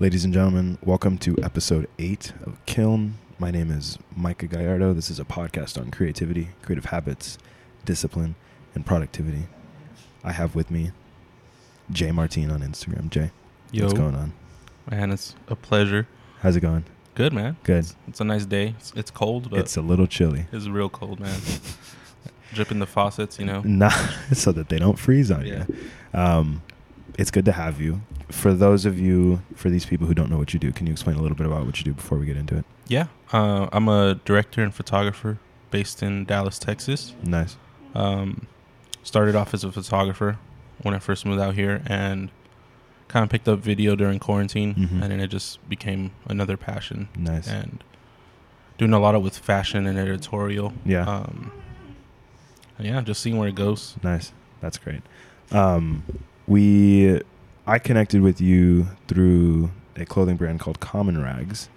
Ladies and gentlemen, welcome to episode eight of Kiln. My name is Micah Gallardo. This is a podcast on creativity, creative habits, discipline, and productivity. I have with me Jay Martin on Instagram. Jay, Yo, what's going on? man, it's a pleasure. How's it going? Good, man. Good. It's, it's a nice day. It's, it's cold, but It's a little chilly. it's real cold, man. Dripping the faucets, you know. Nah, so that they don't freeze on Yeah. you. Um, it's good to have you. For those of you, for these people who don't know what you do, can you explain a little bit about what you do before we get into it? Yeah, uh, I'm a director and photographer based in Dallas, Texas. Nice. Um, started off as a photographer when I first moved out here, and kind of picked up video during quarantine, Mhm. and then it just became another passion. Nice. And doing a lot of with fashion and editorial. Yeah. Um, yeah, just seeing where it goes. Nice. That's great. Um, we, I connected with you through a clothing brand called Common Rags.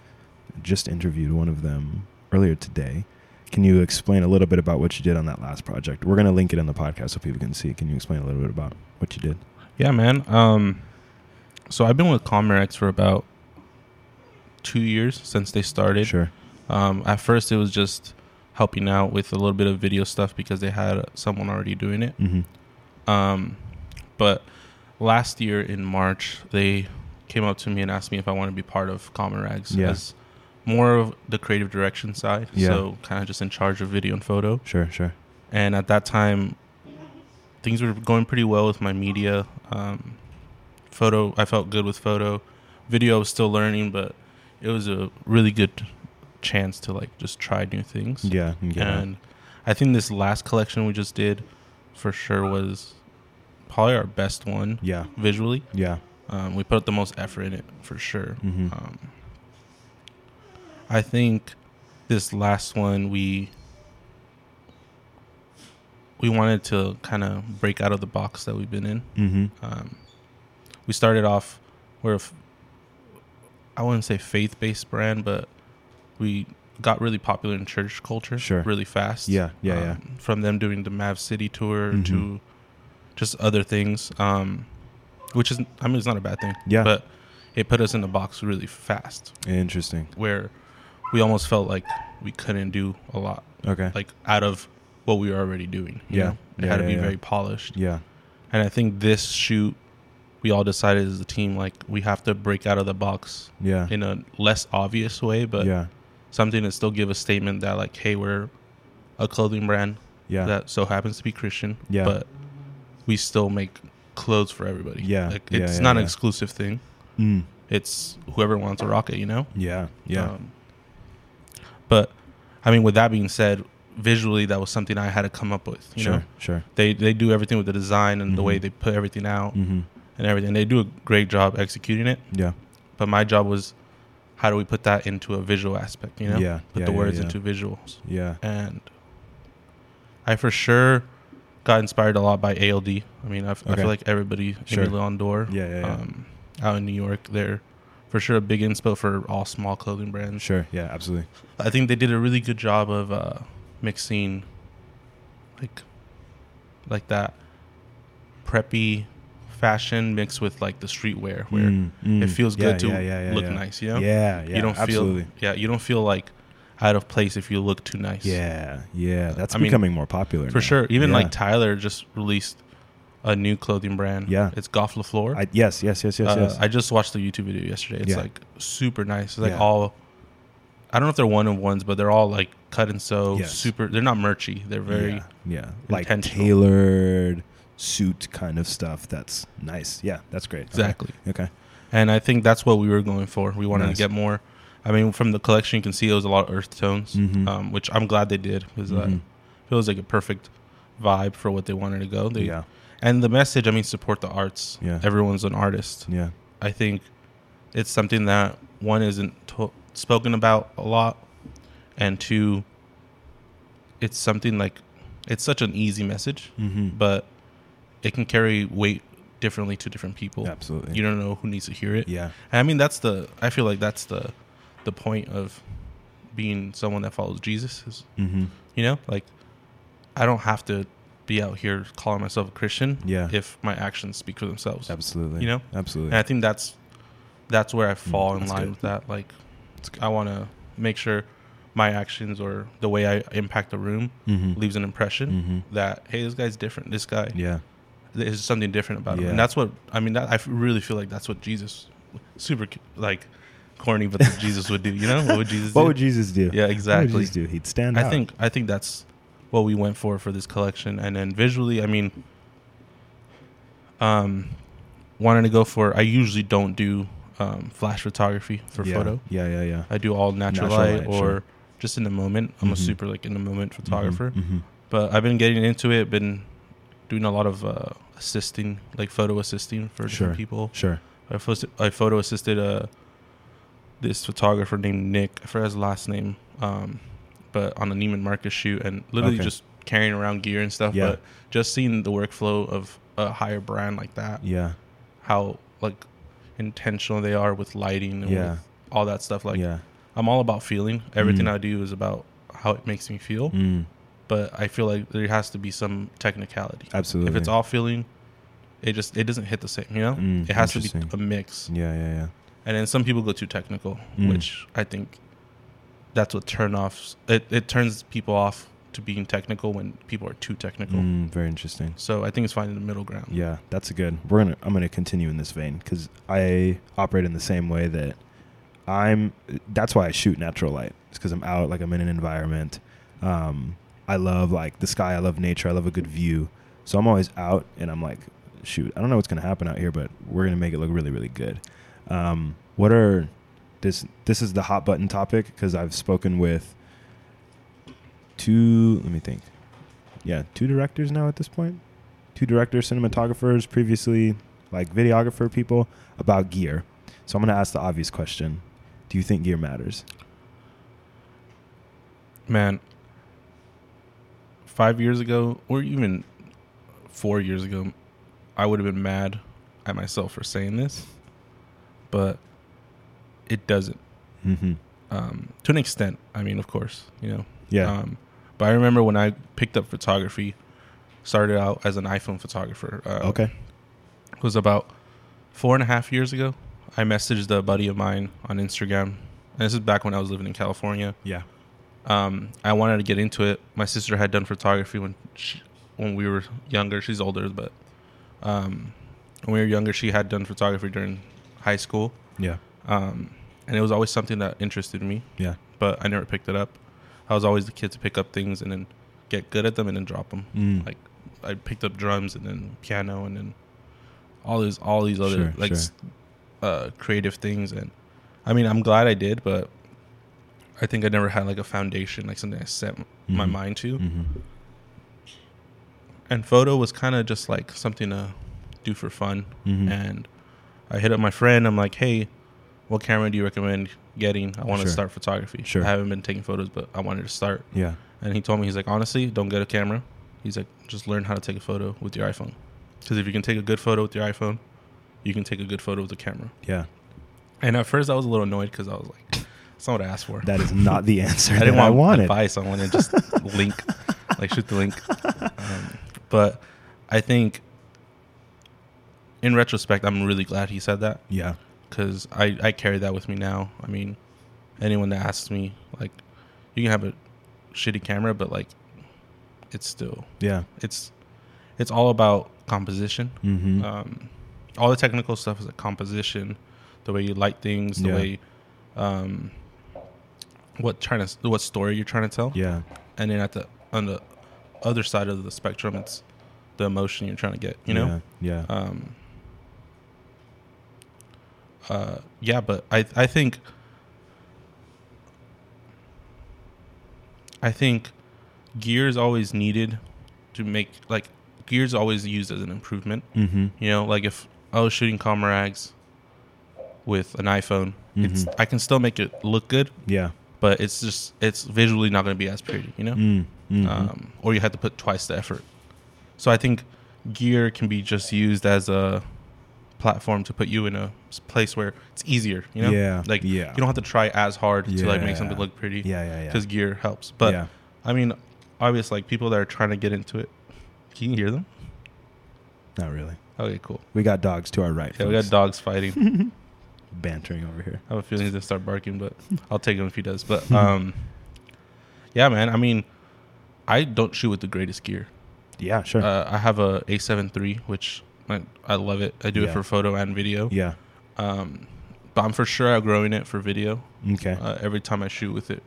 Just interviewed one of them earlier today. Can you explain a little bit about what you did on that last project? We're going to link it in the podcast so people can see. Can you explain a little bit about what you did? Yeah, man. Um, so I've been with Comrags for about two years since they started. Sure. Um, at first, it was just helping out with a little bit of video stuff because they had someone already doing it. Mm-hmm. Um, but last year in March, they came up to me and asked me if I want to be part of Common Rags Yeah. as more of the creative direction side. Yeah. So kind of just in charge of video and photo. Sure, sure. And at that time, things were going pretty well with my media. Um, photo, I felt good with photo. Video, I was still learning, but it was a really good chance to like just try new things. Yeah. yeah. And I think this last collection we just did, for sure, was probably our best one yeah. visually. Yeah. Um, we put the most effort in it for sure. Mm-hmm. Um, I think this last one we we wanted to kind of break out of the box that we've been in. mm-hmm. Um, we started off we're a f- I wouldn't say faith based brand, but we got really popular in church culture Sure. really fast. Yeah, yeah, yeah. Um, From them doing the Mav City tour Mhm. to just other things, um, which is I mean it's not a bad thing. Yeah. but it put us in the box really fast Interesting. where we almost felt like we couldn't do a lot Okay. like out of what we were already doing. you Yeah. know? it Yeah, had to yeah, be yeah. very polished. yeah. And I think this shoot, we all decided as a team like we have to break out of the box Yeah. in a less obvious way, but yeah. something to still give a statement that like, hey, we're a clothing brand Yeah. that so happens to be Christian, Yeah. but we still make clothes for everybody. Yeah. like, Yeah, it's yeah, not an exclusive thing. Mm. It's whoever wants to rock it, you know. Yeah. Yeah. Um, but I mean, with that being said, visually that was something I had to come up with. You sure. know, Sure. they they do everything with the design and the way Mhm. they put everything out Mm-hmm. and everything. They do a great job executing it. Yeah. But my job was how do we put that into a visual aspect? You know, Yeah. put yeah, the yeah, words yeah. into visuals. Yeah. And I for sure got inspired a lot by ALD. I mean, I've, I feel like everybody, Sure. Aimé Leon Dore, Yeah. Yeah. Yeah. um, out in New York, they're for sure a big inspo for all small clothing brands. sure. Yeah. Absolutely. I think they did a really good job of uh, mixing, like, like that preppy fashion mixed with like the streetwear, where Mm, mm. it feels Yeah, good to yeah, yeah, look nice. You know, Yeah. Yeah. you don't absolutely. feel yeah, you don't feel like out of place if you look too nice. Yeah. Yeah. That's I mean, becoming more popular for now. sure. Even Yeah. like Tyler just released a new clothing brand. Yeah. it's Golf le Fleur. I, yes. Yes. Yes. Yes. Uh, yes. I just watched the YouTube video yesterday. It's Yeah. like super nice. It's like Yeah. all. I don't know if they're one of ones, but they're all like cut and sew. Yes. Super. They're not merchy. They're very. yeah. Like tailored suit kind of stuff. That's nice. Yeah. That's great. Okay. Exactly. Okay. And I think that's what we were going for. We wanted Nice. to get more. I mean, from the collection, you can see it was a lot of earth tones, Mhm. um, which I'm glad they did because uh, Mhm. it feels like a perfect vibe for what they wanted to go. They, yeah. And the message, I mean, support the arts. Yeah. Everyone's an artist. Yeah. I think it's something that one isn't to- spoken about a lot, and two, it's something like it's such an easy message, Mm-hmm. but it can carry weight differently to different people. Absolutely. You don't know who needs to hear it. yeah. And I mean, that's the. I feel like that's the, the point of being someone that follows Jesus. Is Mm-hmm. you know, like I don't have to be out here calling myself a Christian. Yeah. If my actions speak for themselves. Absolutely. You know? Absolutely. And I think that's that's where I fall in Mm, that's line good. with that. Like, I want to make sure my actions or the way I impact the room Mm-hmm. leaves an impression Mm-hmm. that hey, this guy's different. This guy, Yeah. there's something different about him, and that's what I mean. That I really feel like that's what Jesus, super like corny, but that Jesus would do. You know what would Jesus What do? would Jesus do? yeah, exactly. What would. Jesus do? He'd stand I out. think I think that's what we went for for this collection, and then visually, I mean, um, wanted to go for. I usually don't do um, flash photography for yeah. photo. Yeah, yeah, yeah. I do all natural, Natural light, light, or sure. just in the moment. I'm a Mhm. super like in the moment photographer, Mm-hmm. but I've been getting into it. Been doing a lot of uh, assisting, like photo assisting for Sure. people. Sure. I, photo assisted uh, this photographer named Nick. I forgot his last name, um, but on a Neiman Marcus shoot, and literally Okay. just carrying around gear and stuff. Yeah. But just seeing the workflow of a higher brand like that, Yeah. how like intentional they are with lighting and Yeah. with all that stuff. Like yeah. I'm all about feeling. Everything Mm. I do is about how it makes me feel. Mm. But I feel like there has to be some technicality. Absolutely. If it's all feeling, it just it doesn't hit the same. You know, Mm, it has to be a mix. Yeah, yeah, yeah. And then some people go too technical, Mm. which I think that's what turn offs. It it turns people off to being technical when people are too technical. Mm, very interesting. So I think it's finding the middle ground. Yeah, that's a good. We're gonna. I'm gonna continue in this vein because I operate in the same way that I'm. That's why I shoot natural light. It's because I'm out, like I'm in an environment. Um, I love like the sky. I love nature. I love a good view. So I'm always out, and I'm like, shoot. I don't know what's gonna happen out here, but we're gonna make it look really, really good. Um, what are this? This is the hot button topic because I've spoken with two. Let me think. Yeah, two directors now at this point two directors, cinematographers, previously like videographer people about gear. So I'm going to ask the obvious question. Do you think gear matters? Man, five years ago, or even four years ago, I would have been mad at myself for saying this, but it doesn't. Mm-hmm. Um, to an extent, I mean, of course, you know. Yeah. Um, but I remember when I picked up photography, started out as an iPhone photographer. Uh, okay. It was about four and a half years ago. I messaged a buddy of mine on Instagram. And this is back when I was living in California. Yeah. Um, I wanted to get into it. My sister had done photography when she, when we were younger. She's older, but um, when we were younger, she had done photography during high school. Yeah. Um, and it was always something that interested me, Yeah. but I never picked it up. I was always the kid to pick up things and then get good at them and then drop them. Mm. Like I picked up drums and then piano and then all these all these other Sure, like sure. uh, creative things. And I mean, I'm glad I did, but I think I never had like a foundation, like something I set m my mind to. Mhm. And photo was kind of just like something to do for fun. Mhm. And I hit up my friend. I'm like, hey, what camera do you recommend getting? I want to Sure. start photography. Sure. I haven't been taking photos, but I wanted to start. Yeah. And he told me, he's like, honestly, don't get a camera. He's like, just learn how to take a photo with your iPhone. Because if you can take a good photo with your iPhone, you can take a good photo with a camera. Yeah. And at first, I was a little annoyed because I was like, that's not what I asked for. That is not the answer I didn't want I wanted. advice. I wanted just link, like shoot the link. Um, but I think, in retrospect, I'm really glad he said that Yeah. because I, I carry that with me now. I mean, anyone that asks me, like, you can have a shitty camera, but like, it's still Yeah. it's it's all about composition. Mm-hmm. Um, all the technical stuff is a composition, the way you light things, the Yeah. way, um, what trying to what story you're trying to tell, yeah. and then at the on the other side of the spectrum, it's the emotion you're trying to get. You know. Yeah. Yeah. Um, uh, yeah, but I I think I think gear is always needed to make like gear is always used as an improvement. mm-hmm. You know, like if I was shooting Comrags with an iPhone, it's Mhm. I can still make it look good, Yeah. but it's just it's visually not going to be as pretty. You know, Mm. Mhm. um, or you have to put twice the effort. So I think gear can be just used as a platform to put you in a place where it's easier. You know, Yeah, like yeah. you don't have to try as hard to like make something look pretty. yeah. Yeah. Yeah. because gear helps. But yeah. I mean, obviously, like people that are trying to get into it, can you hear them? Not really. Okay, cool. We got dogs to our right. Yeah, we got dogs fighting. bantering over here. I have a feeling he's gonna start barking, but I'll take him if he does. But um, yeah, man. I mean, I don't shoot with the greatest gear. Yeah, sure. Uh, I have a A7 III, which I, I love it. I do Yeah. it for photo and video. yeah. Um, but I'm for sure outgrowing it for video. Okay. Uh, every time I shoot with it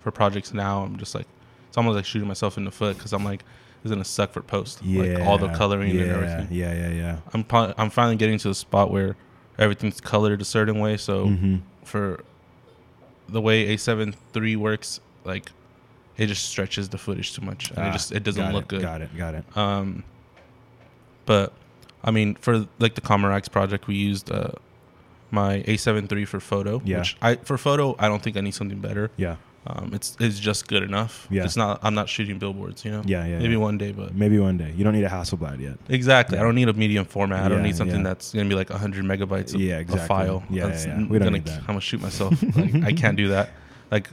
for projects now, I'm just like, it's almost like shooting myself in the foot because I'm like, it's gonna suck for post. yeah. Like all the coloring yeah, and everything. Yeah, yeah, yeah. I'm I'm finally getting to the spot where everything's colored a certain way. So hmm for the way A7 III works, like it just stretches the footage too much, and it just it doesn't Ah, look it, good. Got it. Got it. Um, but I mean, for like the Comrags project, we used uh, my A7 III for photo. Yeah. Which I for photo, I don't think I need something better. Yeah. Um, it's it's just good enough. Yeah. It's not. I'm not shooting billboards. You know. Yeah, yeah. Maybe yeah. one day, but Maybe one day. You don't need a Hasselblad yet. exactly. Yeah. I don't need a medium format. Yeah, I don't need something that's gonna be like 100 megabytes of Yeah, a file. Yeah, That's yeah. We don't gonna- need that. I'm gonna shoot myself. like, I can't do that. Like,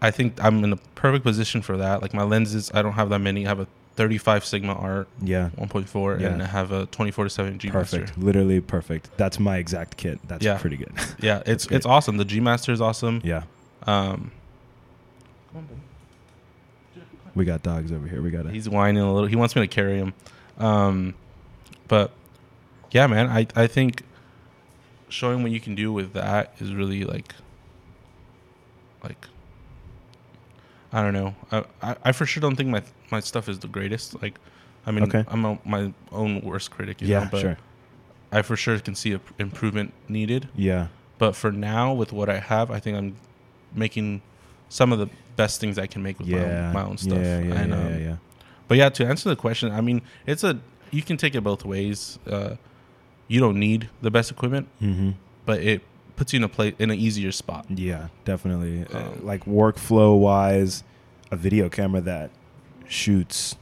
I think I'm in the perfect position for that. Like my lenses, I don't have that many. I have a 35 Sigma Art Yeah. 1.4 Yeah. and have a 24 to 7 G Master. Perfect. Literally perfect. That's my exact kit. That's Yeah. pretty good. Yeah, it's great. it's awesome. The G Master is awesome. yeah. Um, We got dogs over here. We got to he's whining a little. He wants me to carry him. Um, but yeah, man, I I think showing what you can do with that is really like like I don't know. I I, I for sure don't think my my stuff is the greatest. Like, I mean, Okay. I'm a, my own worst critic. You Yeah, know, but sure. I for sure can see a p- improvement needed. Yeah. But for now, with what I have, I think I'm making some of the best things I can make with my, own, my own stuff. Yeah, yeah, And, yeah, um, yeah, yeah. But yeah, to answer the question, I mean, it's a you can take it both ways. Uh, you don't need the best equipment, Mm-hmm. but it puts you in a place in an easier spot. Yeah, definitely. Uh, Um, like workflow wise, a video camera that shoots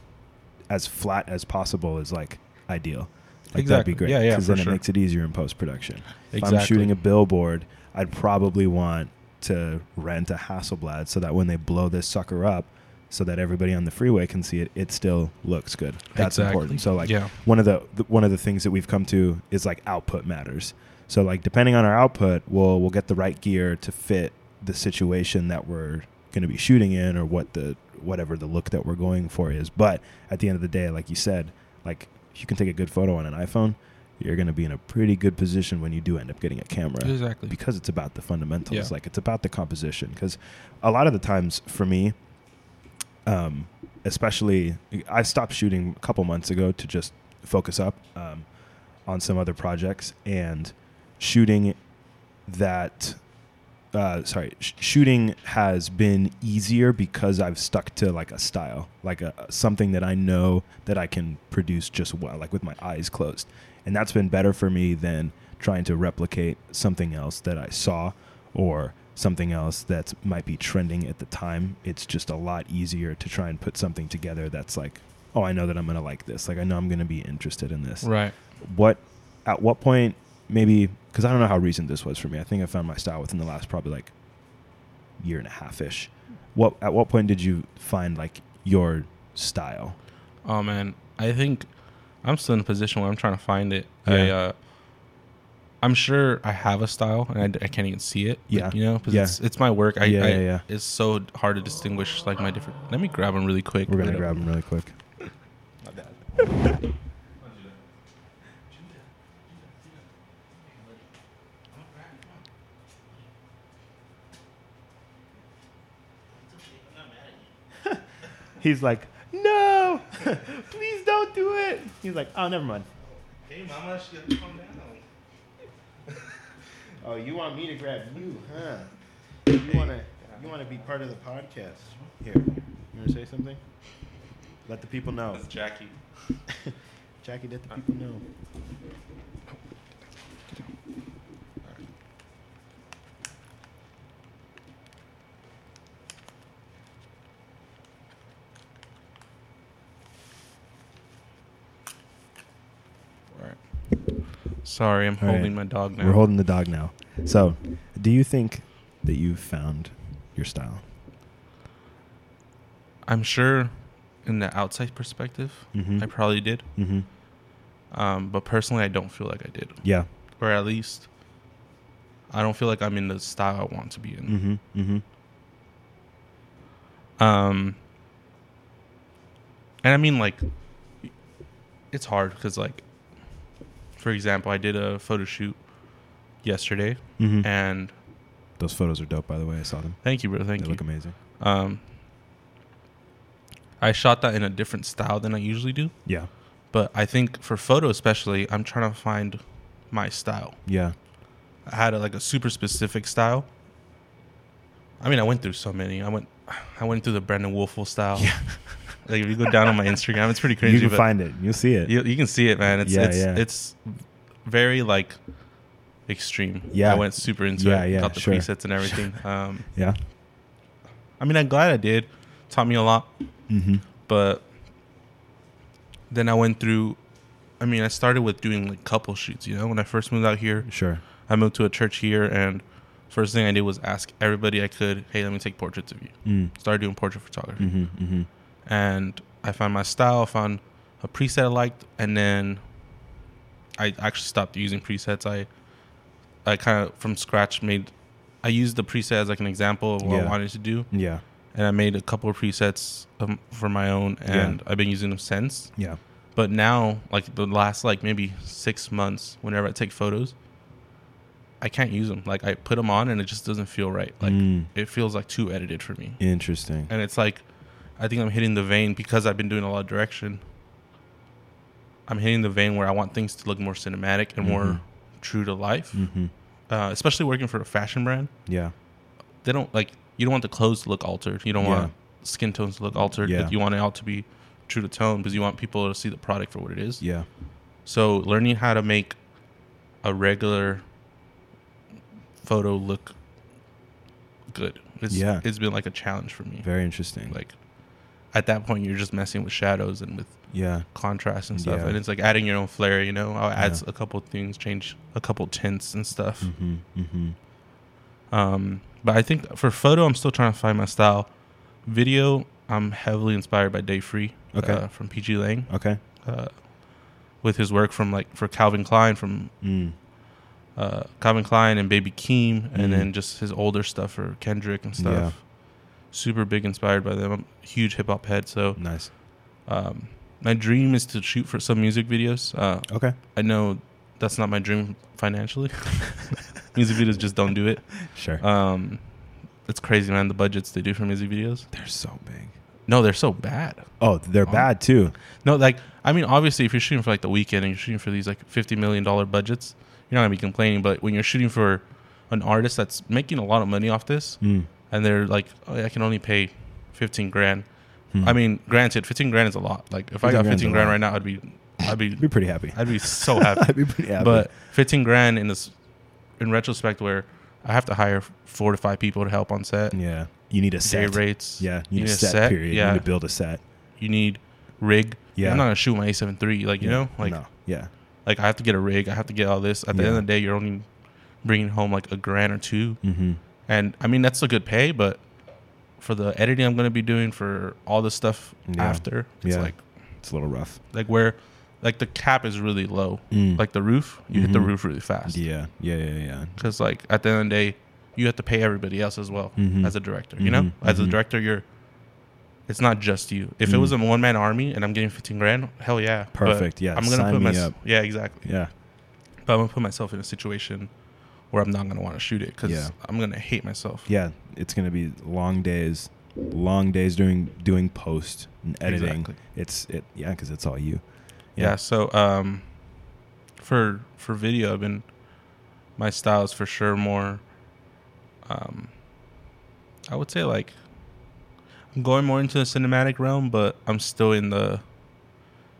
as flat as possible is like ideal. Like that'd be Exactly. great. Yeah, yeah, Because then sure. it makes it easier in post production. Exactly. If I'm shooting a billboard, I'd probably want to rent a Hasselblad so that when they blow this sucker up, so that everybody on the freeway can see it, it still looks good. That's Exactly. important. So like yeah, one of the, the one of the things that we've come to is like output matters. So like depending on our output, we'll we'll get the right gear to fit the situation that we're going to be shooting in or what the whatever the look that we're going for is. But at the end of the day, like you said, like if you can take a good photo on an iPhone, you're going to be in a pretty good position when you do end up getting a camera exactly. because it's about the fundamentals. Yeah. Like it's about the composition. Because a lot of the times for me, um, especially I stopped shooting a couple months ago to just focus up um, on some other projects and shooting that. Uh, sorry, sh- shooting has been easier because I've stuck to like a style, like a something that I know that I can produce just well, like with my eyes closed, and that's been better for me than trying to replicate something else that I saw or something else that might be trending at the time. It's just a lot easier to try and put something together that's like, oh, I know that I'm gonna like this. Like I know I'm gonna be interested in this. Right. What at what point maybe because I don't know how recent this was for me. I think I found my style within the last probably like year and a half ish. What at what point did you find like your style? Oh man, I think I'm still in a position where I'm trying to find it. I, Yeah. uh, I'm sure I have a style, and I, d- I can't even see it. Yeah. Like, you know, because Yeah. it's, it's my work. I, Yeah, I, yeah, yeah. It's so hard to distinguish like my different. Let me grab them really quick. We're gonna grab them really quick. He's like, no, please don't do it. He's like, oh, never mind. Hey, mama, she got to calm down. Oh, you want me to grab you, huh? You wanna you wanna be part of the podcast. Here. You wanna say something? Let the people know. That's Jackie. Jackie, let the people know. Sorry, I'm All right. holding my dog now. We're holding the dog now. So, do you think that you found your style? I'm sure, in the outside perspective, Mm-hmm. I probably did. mm-hmm. Um, but personally, I don't feel like I did, Yeah. or at least I don't feel like I'm in the style I want to be in. Mm-hmm. Mm-hmm. Um, and I mean, like, it's hard because, like, for example, I did a photo shoot yesterday, Mm-hmm. and Those photos are dope, by the way. I saw them. thank you, bro. Thank they you. look amazing. Um, I shot that in a different style than I usually do, Yeah. but I think for photo especially, I'm trying to find my style. Yeah. I had a, like a super specific style. I mean, I went through so many. I went, I went through the Brandon Woelfel style. Yeah. like if you go down on my Instagram, it's pretty crazy. you can find it. You'll see it. you, you can see it, man. It's Yeah, it's yeah. it's very like extreme. Yeah. I went super into Yeah, it. yeah, got the sure. presets and everything. Um, yeah. I mean, I'm glad I did. Taught me a lot, Mm-hmm. but then I went through. I mean, I started with doing like couple shoots. You know, when I first moved out here, Sure. I moved to a church here, and first thing I did was ask everybody I could, "Hey, let me take portraits of you." Mm. Started doing portrait photography, Mm-hmm. Mm-hmm. And I found my style, found a preset I liked, and then I actually stopped using presets. I I kind of from scratch made. I used the preset as like an example of what Yeah. I wanted to do, Yeah. and I made a couple of presets um, for my own, and I've been using them since. Yeah. But now, like the last like maybe six months, whenever I take photos, I can't use them. Like I put them on, and it just doesn't feel right. Like Mm. it feels like too edited for me, Interesting. and it's like I think I'm hitting the vein because I've been doing a lot of direction. I'm hitting the vein where I want things to look more cinematic and Mhm. more true to life. Mm-hmm. Uh, especially working for a fashion brand, Yeah. they don't like you don't want the clothes to look altered. You don't Yeah. want skin tones to look altered. Yeah. But you want it all to be true to tone because you want people to see the product for what it is. Yeah. So learning how to make a regular photo look good. It's, Yeah. It's been like a challenge for me. Very interesting. Like at that point you're just messing with shadows and with yeah. contrast and stuff. Yeah. And it's like adding your own flair, you know. I'll add Yeah. a couple things, change a couple tints and stuff. Mm-hmm. Mm-hmm. Um, but I think for photo, I'm still trying to find my style. Video, I'm heavily inspired by Dave Free Okay. uh, from PG Lang Okay. uh, with his work from like for Calvin Klein from Mm. uh, Calvin Klein and Baby Keem, Mhm. and then just his older stuff for Kendrick and stuff. Yeah. Super big inspired by them. I'm a huge hip hop head, so Nice. um, my dream is to shoot for some music videos. Uh, Okay. I know that's not my dream financially. music videos just don't do it. Sure. Um, it's crazy, man. The budgets they do for music videos. they're so big. No, they're so bad. Oh, they're Oh. bad too. No, like I mean, obviously, if you're shooting for like the Weeknd and you're shooting for these like fifty million dollar budgets, you're not gonna be complaining. But when you're shooting for an artist that's making a lot of money off this, Mm. And they're like, oh, I can only pay fifteen grand. Hmm. I mean, granted, fifteen grand is a lot. Like if I got fifteen grand right now, I'd be, I'd be, be pretty happy. I'd be so happy. I'd be pretty happy. But fifteen grand in this, in retrospect, where I have to hire four to five people to help on set, yeah, you need a day set. rates, Yeah, you you need a need a set, set, period. yeah. You need to build a set. you need rig. Yeah. I'm not gonna shoot my A7 III. Like you Yeah. know, like no. Yeah. like I have to get a rig. I have to get all this. At the Yeah. end of the day, you're only bringing home like a grand or two, Mm-hmm. And I mean that's a good pay, but for the editing I'm gonna be doing for all the stuff Yeah. after, it's Yeah. like It's a little rough. like where like the cap is really low. Mm. Like the roof, you hit the Mhm. roof really fast. Yeah. Yeah. Yeah. Yeah. Because like at the end of the day, you have to pay everybody else as well Mhm. as a director. You know, Mhm. as a Mhm. director, you're. It's not just you. If it Mm. was a one man army and I'm getting 15 grand, hell yeah. But Perfect. Yeah, I'm gonna put me my up. yeah exactly. Yeah. But I'm gonna put myself in a situation where I'm not gonna want to shoot it because Yeah. I'm gonna hate myself. Yeah. It's gonna be long days, long days doing doing post and editing. Exactly. It's it. Yeah, because it's all you. Yeah. So um, for for video, I've been my style is for sure more. Um, I would say like I'm going more into the cinematic realm, but I'm still in the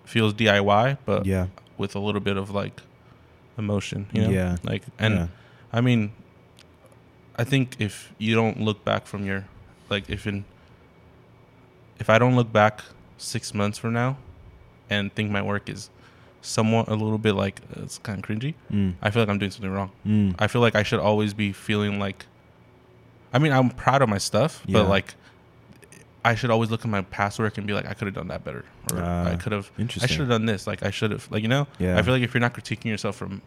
feels DIY, but Yeah. with a little bit of like emotion. You know? Yeah. Like and yeah. I mean, I think if you don't look back from your, like, if in, if I don't look back six months from now, and think my work is somewhat a little bit like uh, it's kind of cringy, Mm. I feel like I'm doing something wrong. Mm. I feel like I should always be feeling like, I mean, I'm proud of my stuff, Yeah. but like, I should always look at my past work and be like, I could have done that better, or Ah, I could have, I should have done this, like I should have, like you know, Yeah. I feel like if you're not critiquing yourself from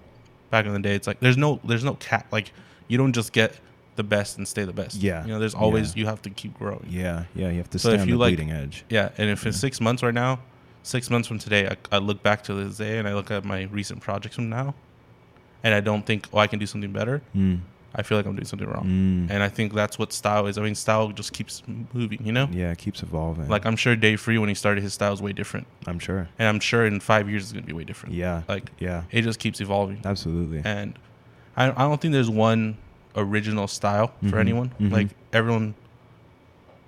back in the day, it's like there's no there's no cap like you don't just get the best and stay the best. Yeah. you know, there's always Yeah. you have to keep growing. Yeah, yeah. You have to So stay on the like- bleeding edge. Yeah, and if in Yeah. six months right now, six months from today, I, I look back to this day and I look at my recent projects from now, and I don't think, oh, I can do something better. Mm. I feel like I'm doing something wrong, Mm. and I think that's what style is. I mean, style just keeps moving. You know, yeah, it keeps evolving. like I'm sure Dave Free when he started, his style is way different, I'm sure. and I'm sure in five years it's gonna be way different. Yeah, Like yeah, it just keeps evolving, absolutely. and I I don't think there's one original style for Mhm, anyone. mhm. Like everyone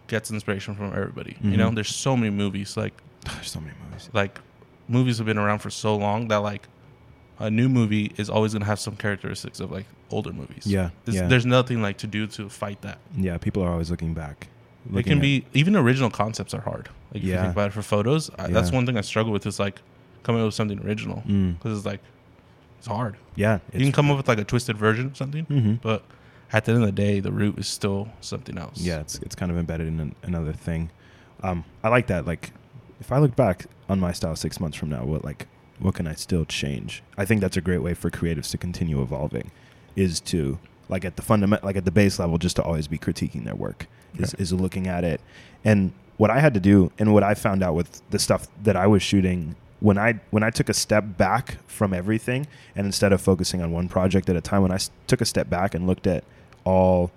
gets inspiration from everybody. You Mhm. know, there's so many movies like There's so many movies. like movies have been around for so long that like a new movie is always going to have some characteristics of like older movies. Yeah, There's, yeah. there's nothing like to do to fight that. Yeah, people are always looking back. it can be even original concepts are hard. Like if you Yeah. think about it for photos, I, that's one thing I struggle with is like coming up with something original Mm. because it's like it's hard. Yeah, you can come up with like a twisted version of something, hmm but at the end of the day, the root is still something else. Yeah, it's it's kind of embedded in an, another thing. Um, I like that. Like, if I look back on my style six months from now, what like what can I still change? I think that's a great way for creatives to continue evolving, is to like at the fundament, like at the base level, just to always be critiquing their work. Is is looking at it, and what I had to do, and what I found out with the stuff that I was shooting. When I when I took a step back from everything, and instead of focusing on one project at a time, when I s- took a step back and looked at all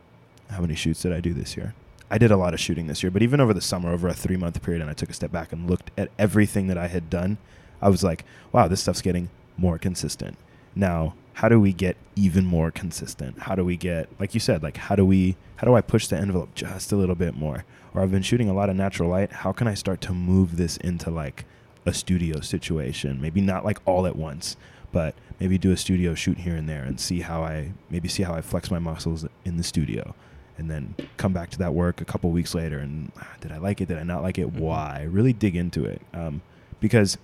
how many shoots did I do this year? I did a lot of shooting this year, but even over the summer, over a three month period, and I took a step back and looked at everything that I had done, I was like, wow, this stuff's getting more consistent. Now, how do we get even more consistent? How do we get, like you said, like how do we, how do I push the envelope just a little bit more? Or I've been shooting a lot of natural light. How can I start to move this into like a studio situation? Maybe not like all at once, but maybe do a studio shoot here and there and see how I maybe see how I flex my muscles in the studio and then come back to that work a couple weeks later and ah, did I like it? Did I not like it? Mhm. Why? Really dig into it um, because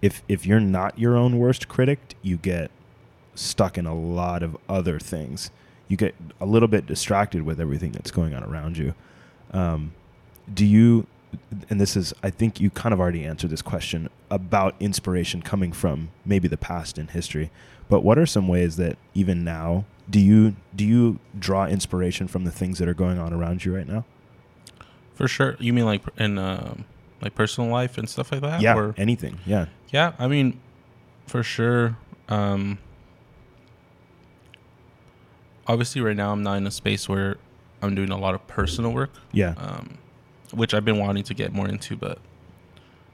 if if you're not your own worst critic, you get stuck in a lot of other things. You get a little bit distracted with everything that's going on around you. Um, do you? And this is, I think you kind of already answered this question about inspiration coming from maybe the past in history. But what are some ways that even now do you do you draw inspiration from the things that are going on around you right now? for sure. You mean like in um, like personal life and stuff like that? yeah, Or, anything. Yeah. yeah. I mean, for sure. Um, obviously, right now I'm not in a space where I'm doing a lot of personal work. Yeah. um, which I've been wanting to get more into, but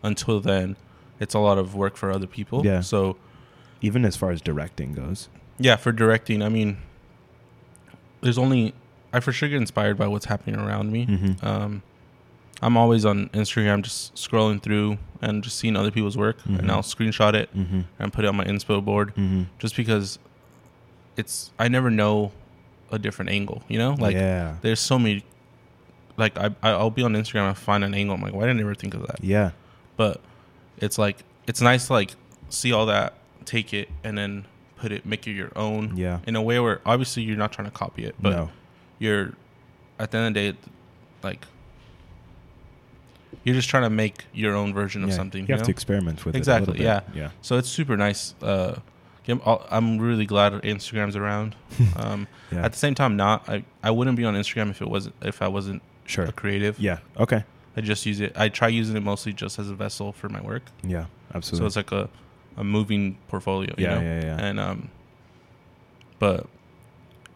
until then, it's a lot of work for other people. Yeah. So even as far as directing goes. yeah, for directing, I mean, there's only I for sure get inspired by what's happening around me. Mm-hmm. Um, I'm always on Instagram, just scrolling through and just seeing other people's work, Mhm. and I'll screenshot it Mm-hmm. and put it on my inspo board, Mm-hmm. just because it's I never know a different angle. You know, like yeah. there's so many. Like I, I'll be on Instagram and find an angle. I'm like, why didn't I ever think of that? Yeah. but it's like it's nice to like see all that take it and then put it make it your own Yeah. in a way where obviously you're not trying to copy it but no. you're at the end of the day like you're just trying to make your own version of Yeah, something You you have know? to experiment with Exactly, it. little bit. Yeah. so it's super nice uh yeah, I'm- i'm really glad instagram's around um Yeah. at the same time not i i wouldn't be on instagram if it wasn't if i wasn't sure. a creative Yeah. Okay. i just use it i try using it mostly just as a vessel for my work Yeah. Absolutely. So it's like a, a moving portfolio. You Yeah, know? yeah, yeah. And um, but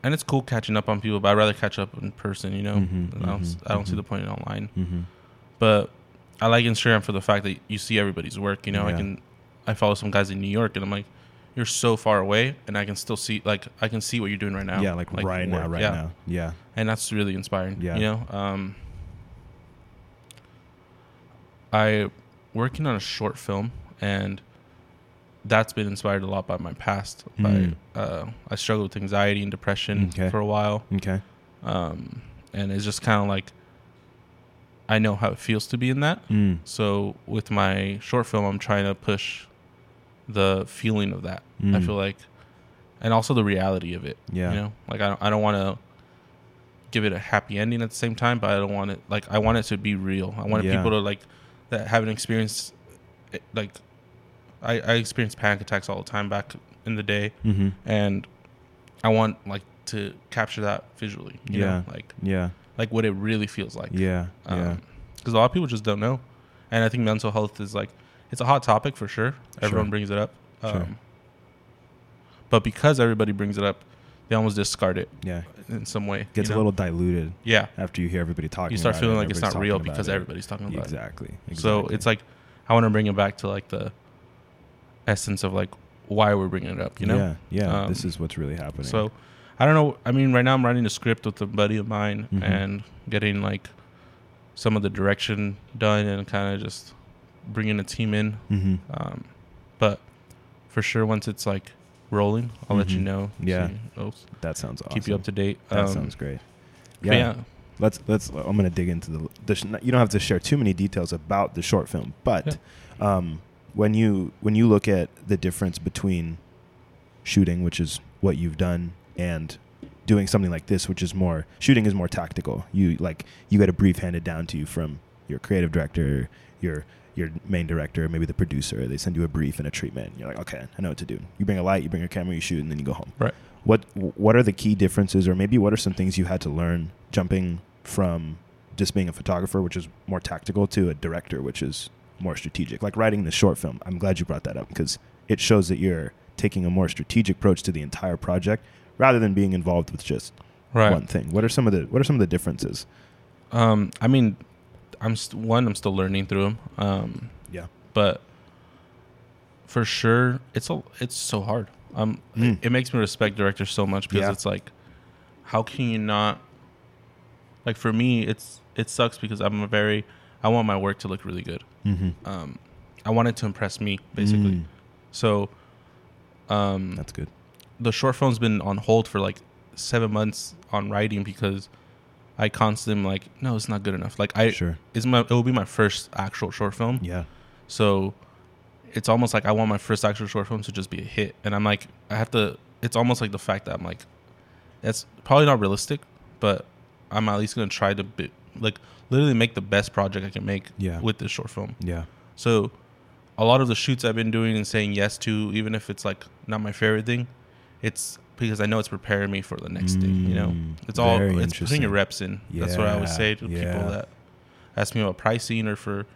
and it's cool catching up on people, but I'd rather catch up in person. You know, Mhm, I don't mhm, I don't see mhm. the point in online. mm-hmm. But I like Instagram for the fact that you see everybody's work. You know, I can I follow some guys in New York, and I'm like. You're so far away, and I can still see, like, I can see what you're doing right now. Yeah. Like, right now. Right yeah. now. Yeah. and that's really inspiring. Yeah. you know, um, I working on a short film, and that's been inspired a lot by my past. Mm. By uh, I struggled with anxiety and depression Okay. for a while, Okay. um, and it's just kind of like I know how it feels to be in that. Mm. So with my short film, I'm trying to push the feeling of that. I Mm. feel like, and also the reality of it. Yeah. You know, like I don't, I don't want to give it a happy ending at the same time, but I don't want it like I want it to be real. I want Yeah. people to like that have an experience eh, like I I experience panic attacks all the time back in the day, Mm-hmm. and I want like to capture that visually. You Yeah. know? like Yeah. like what it really feels like. Yeah. Yeah. Because a lot of people just don't know, and I think mental health is like it's a hot topic for sure. Everyone Sure. brings it up. Um, Sure. But because everybody brings it up, they almost discard it yeah. in some way. Gets you a little diluted yeah. after you hear everybody talking. You start it feeling and like it's not real because it. everybody's talking about it. Exactly. exactly. So it's like I want to bring it back to like the essence of like why we're bringing it up. You know. Yeah. Yeah. Um, this is what's really happening. So I don't know. I mean, right now I'm writing a script with a buddy of mine Mhm. and getting like some of the direction done and kind of just bringing a team in. hmm Um, but for sure, once it's like rolling, I'll let you Mhm. know. Yeah. So that sounds awesome. keep you up to date. That Um, sounds great. but Yeah. Let's let's. I'm gonna dig into the. the sh- you don't have to share too many details about the short film, but um, when you when you look at the difference between shooting, which is what you've done, and doing something like this, which is more shooting is more tactical. You like you get a brief handed down to you from your creative director, your your main director, maybe the producer. They send you a brief and a treatment. You're like, okay, I know what to do. You bring a light, you bring a camera, you shoot, and then you go home. Right. What what are the key differences, or maybe what are some things you had to learn jumping from just being a photographer, which is more tactical, to a director, which is more strategic? Like writing the short film. I'm glad you brought that up because it shows that you're taking a more strategic approach to the entire project rather than being involved with just Right. one thing. What are some of the What are some of the differences? Um, I mean, I'm st- one. I'm still learning through them. Um, Yeah. but for sure, it's a it's so hard. Um, Mm. it makes me respect directors so much because Yeah. it's like, how can you not? Like for me, it's it sucks because I'm a very I want my work to look really good. Mm-hmm. Um, I want it to impress me basically. So, um, That's good. the short film's been on hold for like seven months on writing because I constantly am like, no, it's not good enough. Like I, sure. it's my, it will be my first actual short film. Yeah. So it's almost like I want my first actual short film to just be a hit, and I'm like, I have to. It's almost like the fact that I'm like, that's probably not realistic, but I'm at least gonna try to be, like literally make the best project I can make Yeah. with this short film. Yeah. So a lot of the shoots I've been doing and saying yes to, even if it's like not my favorite thing, it's because I know it's preparing me for the next thing. You know, Mm, it's all it's putting your reps in. That's what I always say to yeah. people that ask me about pricing or for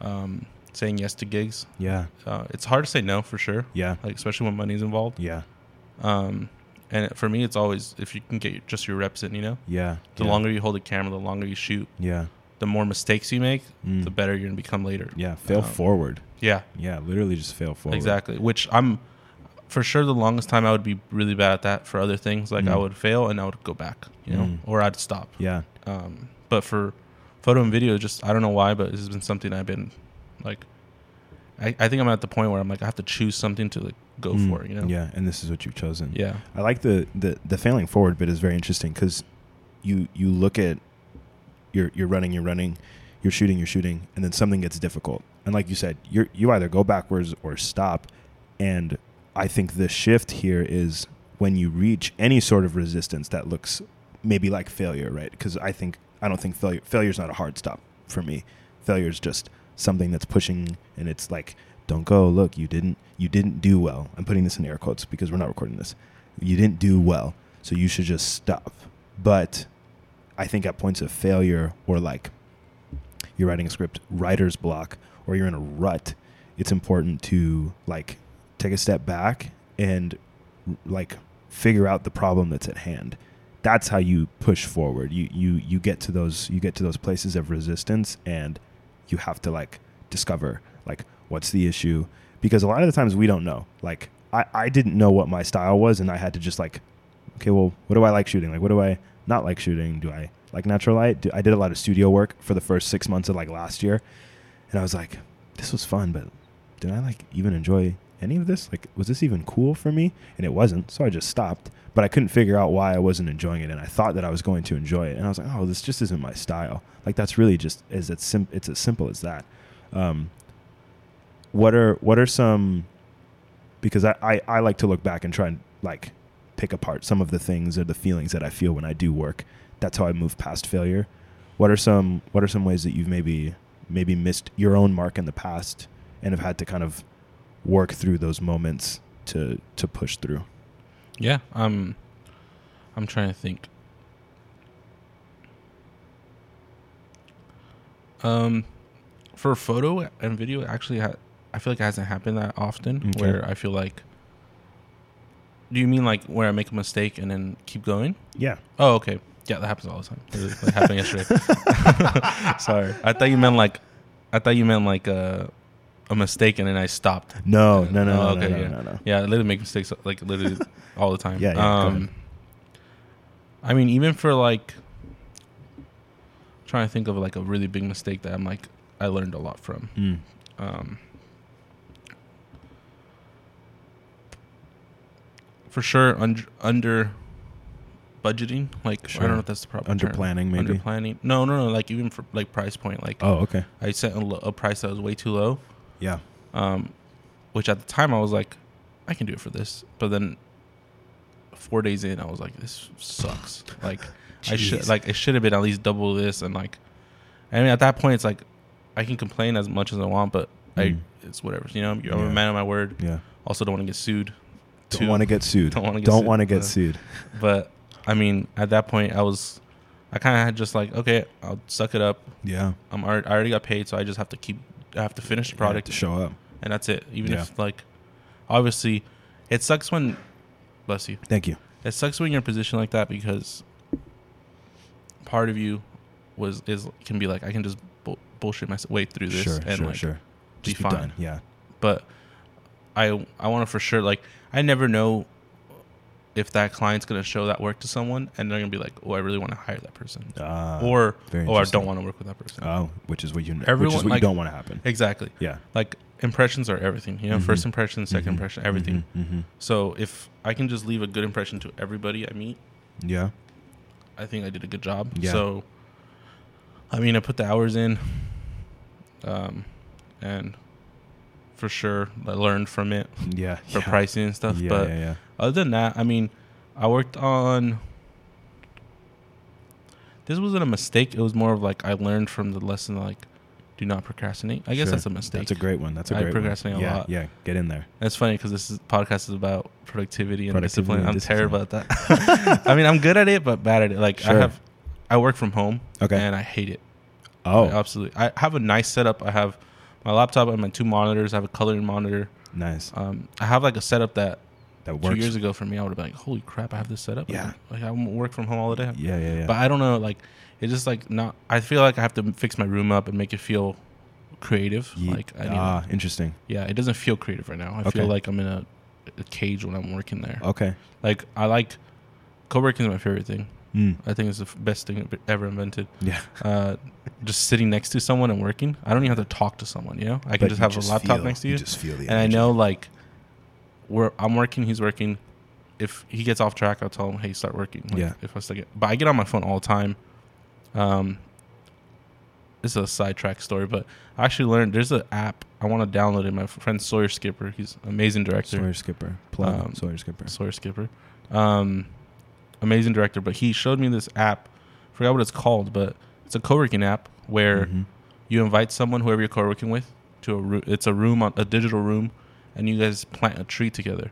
um, saying yes to gigs. Yeah. Uh, it's hard to say no for sure, Yeah. like especially when money's involved. Yeah. Um, and for me, it's always if you can get just your reps in. You know, Yeah. the yeah. longer you hold the camera, the longer you shoot, Yeah. the more mistakes you make, Mm. the better you're gonna become later. Yeah. Fail Um, forward. Yeah, Yeah. Literally just fail forward. Exactly. Which I'm for sure the longest time I would be really bad at that for other things. Like I Mm. would fail and I would go back, you know, Mm. or I'd stop. Yeah. Um, but for photo and video, just I don't know why, but this has been something I've been like. I, I think I'm at the point where I'm like I have to choose something to like go Mm. for, you know. Yeah. And this is what you've chosen. Yeah. I like the the the failing forward bit is very interesting because you you look at you're you're running you're running you're shooting you're shooting and then something gets difficult and like you said you you either go backwards or stop and I think the shift here is when you reach any sort of resistance that looks maybe like failure right? Because I think I don't think failure is not a hard stop for me. Failure is just something that's pushing and it's like don't go. Look you didn't you didn't do well. I'm putting this in air quotes because we're not recording this. You didn't do well so you should just stop. But i think at points of failure or like you're writing a script writer's block or you're in a rut it's important to like take a step back and like figure out the problem that's at hand. That's how you push forward. You you you get to those you get to those places of resistance and you have to like discover like what's the issue? Because a lot of the times we don't know. Like I, I didn't know what my style was and i had to just like okay well what do i like shooting? Like what do i not like shooting? Do i like natural light? Do, i did a lot of studio work for the first six months of like last year. And i was like this was fun but did i like even enjoy any of this? Like was this even cool for me? And it wasn't so i just stopped. But i couldn't figure out why i wasn't enjoying it and i thought that i was going to enjoy it. And i was like oh this just isn't my style. Like that's really just it's sim- it's as simple as that. Um, what are what are some because I, I i like to look back and try and like pick apart some of the things or the feelings that i feel when i do work. That's how i move past failure. What are some what are some ways that you've maybe maybe missed your own mark in the past and have had to kind of work through those moments to to push through Yeah. Um, I'm trying to think. Um, for photo and video, actually, ha- I feel like it hasn't happened that often. Okay. Where I feel like, do you mean like where I make a mistake and then keep going? Yeah. Oh, okay. Yeah, that happens all the time. It happened yesterday. Sorry, I thought you meant like, I thought you meant like a, a mistake and then I stopped. No, no, no, Oh, no, okay, no, yeah. no, no. no. Yeah, I literally make mistakes like literally all the time. Yeah, yeah. Um, I mean, even for like trying to think of like a really big mistake that I'm like I learned a lot from. Mm. Um, for sure, under under budgeting. Like I don't know if that's the proper Under term. planning, maybe. Under planning. No, no, no. Like even for like price point. Like Oh, okay. I set a, lo- a price that was way too low Yeah. um, which at the time I was like, I can do it for this. But then four days in, I was like, this sucks. Like I should like it should have been at least double this. And like, I mean, at that point, it's like I can complain as much as I want, but I Mm. it's whatever. You know, I'm, Yeah. a man of my word. Yeah. Also, don't want to get sued. Don't want to get sued. Don't wanna get Don't want to get Uh, sued. But I mean, at that point, I was. I kind of had just like, okay, I'll suck it up. Yeah. I'm already, I already got paid, so I just have to keep. I have to finish the product to show up. and that's it. Even Yeah. if like, obviously, it sucks when, bless you. Thank you. It sucks when you're in a position like that because part of you was is can be like I can just bu- bullshit my way through this Sure, and sure, like sure. be Just fine. Yeah. But I I want to for sure like I never know if that client's gonna show that work to someone and they're gonna be like oh I really want to hire that person Uh, or oh I don't want to work with that person. Oh, which is what you which is Everyone, what like- you don't want to happen. exactly. Yeah. Like impressions are everything. You know, Mhm. first impression, 2nd Mhm. impression, everything. hmm So if I can just leave a good impression to everybody I meet, Yeah. I think I did a good job. Yeah. So, I mean, I put the hours in, um, and for sure I learned from it Yeah. for yeah. pricing and stuff. Yeah, but yeah, other than that, I mean, I worked on. This wasn't a mistake. It was more of like I learned from the lesson, like, do not procrastinate. I guess Sure. that's a mistake. That's a great one. That's a I great one. procrastinate a yeah, lot. Yeah, get in there. It's funny because this is, podcast is about productivity and Productivity discipline. and I'm terrible at that. I mean, I'm good at it, but bad at it. Like I have, I work from home, Okay. and I hate it. oh, absolutely. I have a nice setup. I have my laptop and my two monitors. I have a coloring monitor. nice. Um, I have like a setup that That two years ago for me, I would have been like, "Holy crap, I have this setup." Yeah. like I work from home all the day. Yeah, yeah, yeah. But I don't know, like it's just like not. I feel like I have to fix my room up and make it feel creative. Ye- like I need, ah, interesting. yeah, it doesn't feel creative right now. I Okay. feel like I'm in a, a cage when I'm working there. Okay. Like I like co-working is my favorite thing. Mm. I think it's the best thing ever invented. Yeah. Uh, just sitting next to someone and working. I don't even have to talk to someone. You know, I can just you have a laptop feel- next to you, just feel the and I know like, where I'm working, he's working. If he gets off track, I'll tell him, "Hey, start working." Like, Yeah. If I still get, but I get on my phone all the time. Um, this is a sidetrack story, but I actually learned there's an app I want to download it. My friend Sawyer Skipper, he's an amazing director. Sawyer Skipper. Plug Um, Sawyer Skipper. Sawyer Skipper. Um, amazing director, but he showed me this app. I Forgot what it's called, but it's a co-working app where Mhm. you invite someone, whoever you're co-working with, to a room. It's a room on a digital room, and you guys plant a tree together,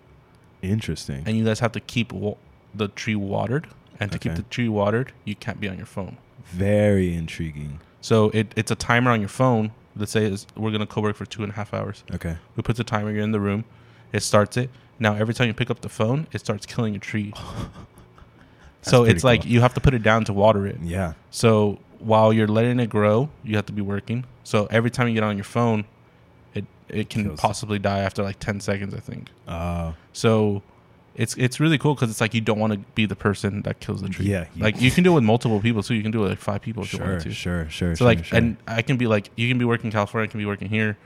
Interesting. and you guys have to keep wa- the tree watered. And to keep the tree watered, you can't be on your phone. Very intriguing. So it, it's a timer on your phone that says we're gonna co-work for two and a half hours. Okay. We put the timer. You're in the room. It starts it. Now every time you pick up the phone, it starts killing a tree. so it's like you have to put it down to water it. Yeah. So while you're letting it grow, you have to be working. So every time you get on your phone, it it can Kills. possibly die after like ten seconds, I think. Uh, So it's it's really cool because it's like you don't want to be the person that kills the tree. Yeah, like you can do it with multiple people too. You can do it with like five people if you want to. sure, sure. So sure, like, sure. and I can be like, you can be working in California, I can be working here.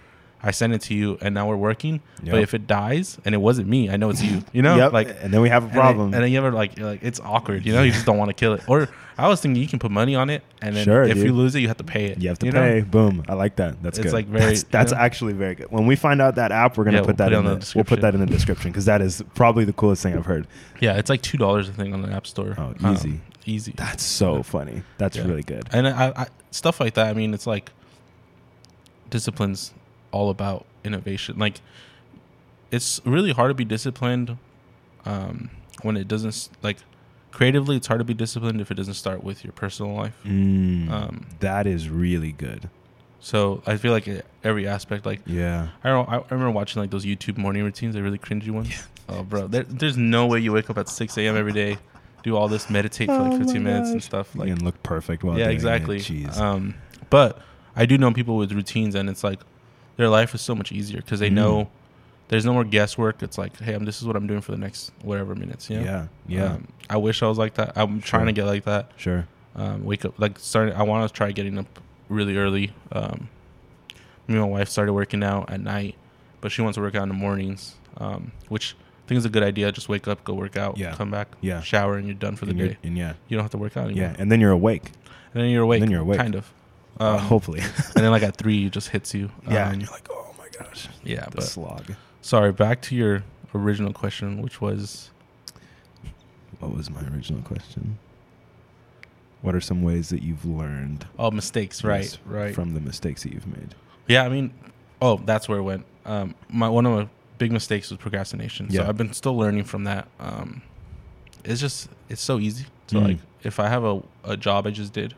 I send it to you, and now we're working. But if it dies and it wasn't me, I know it's you. You know, Yep, like and then we have a and then- problem. And then, you ever like, you're like it's awkward. You know, you just don't want to kill it. Or I was thinking you can put money on it, and then Sure, if dude. you lose it, you have to pay it. you have to you know? pay. Boom. I like that. That's It's good. like very- That's, that's you know? actually very good. When we find out that app, we're gonna Yeah, put we'll that put in the, the we'll put that in the description because that is probably the coolest thing I've heard. Yeah, it's like two dollars I think on the App Store. Oh, Um, easy. easy. That's so funny. That's Yeah. really good. and I, I stuff like that. I mean, it's like discipline's all about innovation. Like, it's really hard to be disciplined um, when it doesn't like creatively, it's hard to be disciplined if it doesn't start with your personal life. Mm, Um, that is really good. So I feel like every aspect, like Yeah. I don't, I remember watching like those YouTube morning routines, the really cringy ones. Oh, bro, there, there's no way you wake up at 6 a.m. every day, do all this, meditate for like Oh 15 my minutes and stuff. Like, and look perfect while yeah, doing exactly. It. Jeez. Um, but I do know people with routines, and it's like their life is so much easier because they Mm. know there's no more guesswork. It's like, hey, I'm, this is what I'm doing for the next whatever minutes. You know? yeah. Yeah. Um, I wish I was like that. I'm trying to get like that. sure. Um, wake up like starting. I want to try getting up really early. Um, me and my wife started working out at night, but she wants to work out in the mornings, um, which I think is a good idea. Just wake up, go work out, Yeah. come back, Yeah. shower, and you're done for the and day. And yeah. You don't have to work out anymore. Yeah. And then you're awake. and then you're awake. And Then you're awake. kind of. Uh, Um, hopefully. and then like at three, it just hits you. yeah. Um, and you're like, oh my gosh. yeah. The But slog. sorry, back to your original question, which was What was my original question? What are some ways that you've learned oh mistakes, right? Right. from the mistakes that you've made? Yeah, I mean, oh, that's where it went. Um, my one of my big mistakes was procrastination. So Yeah. I've been still learning from that. Um, it's just it's so easy to Mm. like if I have a, a job I just did,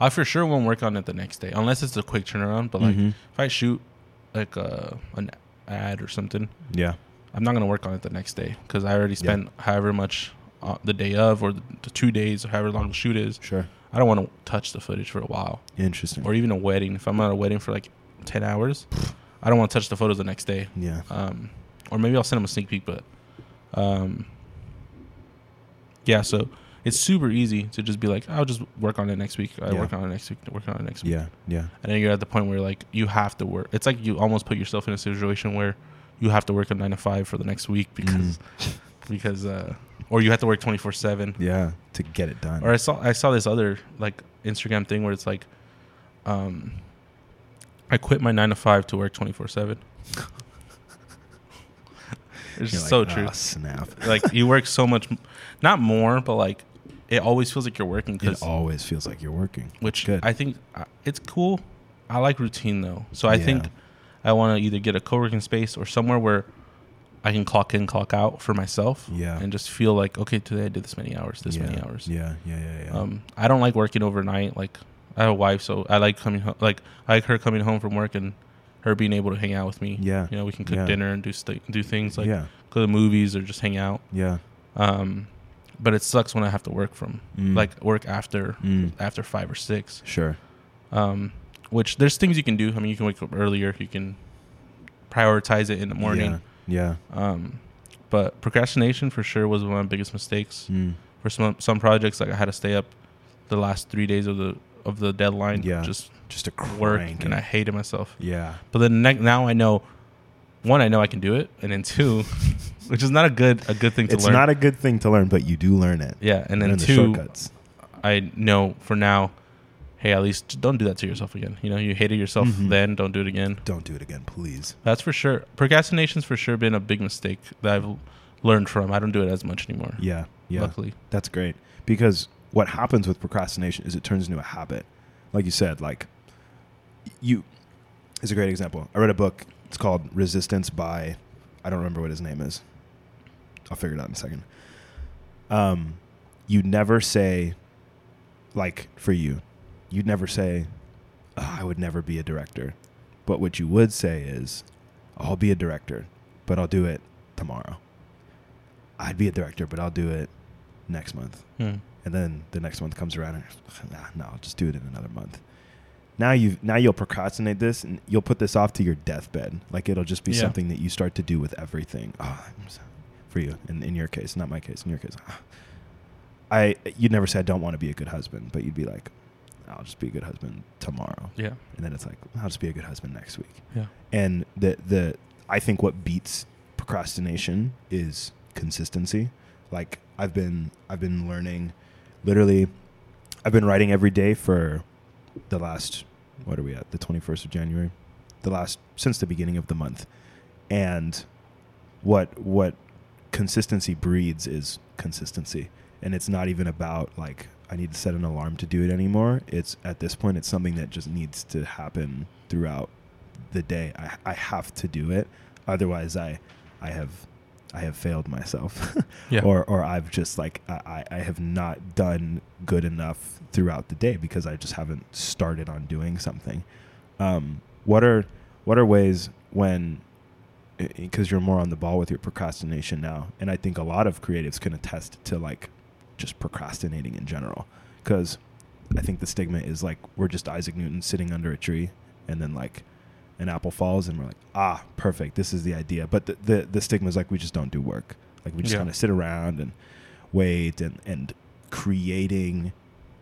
I for sure won't work on it the next day unless it's a quick turnaround. But like Mhm. if I shoot like a, an ad or something, Yeah. I'm not gonna work on it the next day because I already spent however much uh, the day of or the, the two days or however long the shoot is. Sure. I don't want to touch the footage for a while Interesting. or even a wedding. If I'm at a wedding for like ten hours, I don't want to touch the photos the next day. yeah. Um, or maybe I'll send them a sneak peek. But um, yeah, so it's super easy to just be like, I'll just work on it next week. I Yeah. work on it next week. Work on it next week. Yeah. Yeah. And then you're at the point where like you have to work. It's like you almost put yourself in a situation where you have to work a nine to five for the next week because because uh, or you have to work twenty four seven. Yeah. To get it done. Or I saw I saw this other like Instagram thing where it's like, um, I quit my nine to five to work twenty four seven. It's like, so true. "Ah, snap. Like you work so much, not more, but like it always feels like you're working It always feels like you're working. which Good. I think uh, it's cool. I like routine though, so I think I want to either get a co-working space or somewhere where I can clock in, clock out for myself, Yeah. and just feel like okay, today I did this many hours, this yeah. many hours. Yeah. Yeah. Yeah. Yeah. Um, I don't like working overnight. Like I have a wife, so I like coming home. Like I like her coming home from work and her being able to hang out with me. Yeah. you know, we can cook Yeah. dinner and do st- do things like yeah. go to movies or just hang out. Yeah. Um, but it sucks when I have to work from Mm. like work after Mm. after five or six. Sure. Um, which there's things you can do. I mean, you can wake up earlier. You can prioritize it in the morning. Yeah. Um, but procrastination for sure was one of my biggest mistakes. Mm. For some some projects, like I had to stay up the last three days of the of the deadline. Yeah. just Just a work, crank. and I hated myself. yeah. But then ne- now I know, one, I know I can do it, and then two, which is not a good a good thing to It's learn. It's not a good thing to learn, but you do learn it. yeah, and then learn the two, shortcuts. I know for now, hey, at least don't do that to yourself again. You know, you hated yourself Mhm. then, don't do it again. Don't do it again, please. That's for sure. Procrastination's for sure been a big mistake that I've learned from. I don't do it as much anymore. Yeah. Yeah. Luckily. That's great because what happens with procrastination is it turns into a habit. Like you said, like you is a great example. I read a book. It's called Resistance by I don't remember what his name is. I'll figure it out in a second. Um, you never say like for you, you'd never say, "Oh, "I would never be a director," but what you would say is, "I'll be a director, but I'll do it tomorrow." I'd be a director, but I'll do it next month. Hmm. And then the next month comes around and nah, no, I'll just do it in another month. Now you now you'll procrastinate this and you'll put this off to your deathbed. Like it'll just be Yeah. something that you start to do with everything. Oh, I'm so- for you in, in your case, not my case. In your case. I you'd never say I don't want to be a good husband, but you'd be like, I'll just be a good husband tomorrow. Yeah. And then it's like I'll just be a good husband next week. Yeah. And the the I think what beats procrastination is consistency. Like I've been I've been learning literally I've been writing every day for the last what are we at? The 21st of January. The last since the beginning of the month. And what what consistency breeds is consistency. And it's not even about like I need to set an alarm to do it anymore. It's at this point it's something that just needs to happen throughout the day. I I have to do it. Otherwise I I have I have failed myself, Yeah. or or I've just like I, I I have not done good enough throughout the day because I just haven't started on doing something. Um, what are what are ways when because you're more on the ball with your procrastination now, and I think a lot of creatives can attest to like just procrastinating in general because I think the stigma is like we're just Isaac Newton sitting under a tree, and then like an apple falls, and we're like, ah, perfect, this is the idea. But the the, the stigma is like we just don't do work, like we just Yeah. kind of sit around and wait, and and creating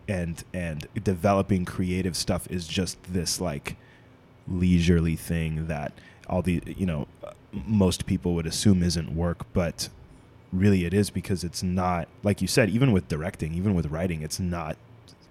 and and developing creative stuff is just this like leisurely thing that all the you know most people would assume isn't work but really it is because it's not like you said even with directing even with writing it's not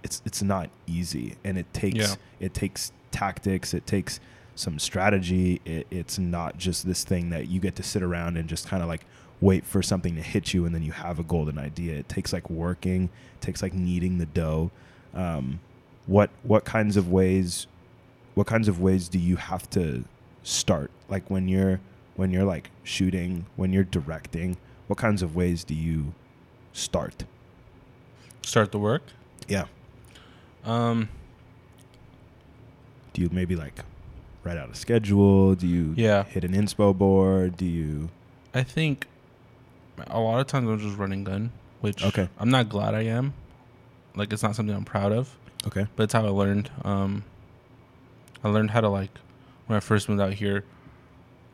it's it's not easy. And it takes Yeah. it takes tactics it takes some strategy. It, it's not just this thing that you get to sit around and just kind of like wait for something to hit you and then you have a golden idea. It takes like working it takes like kneading the dough. Um, what what kinds of ways what kinds of ways do you have to start? Like when you're when you're like shooting when you're directing what kinds of ways do you start Start the work. yeah Um, do you maybe like write out a schedule do you Yeah. hit an inspo board do you I think a lot of times I'm just running gun, which Okay. I'm not glad I am. Like it's not something I'm proud of, okay but it's how I learned. Um, I learned how to like when I first moved out here.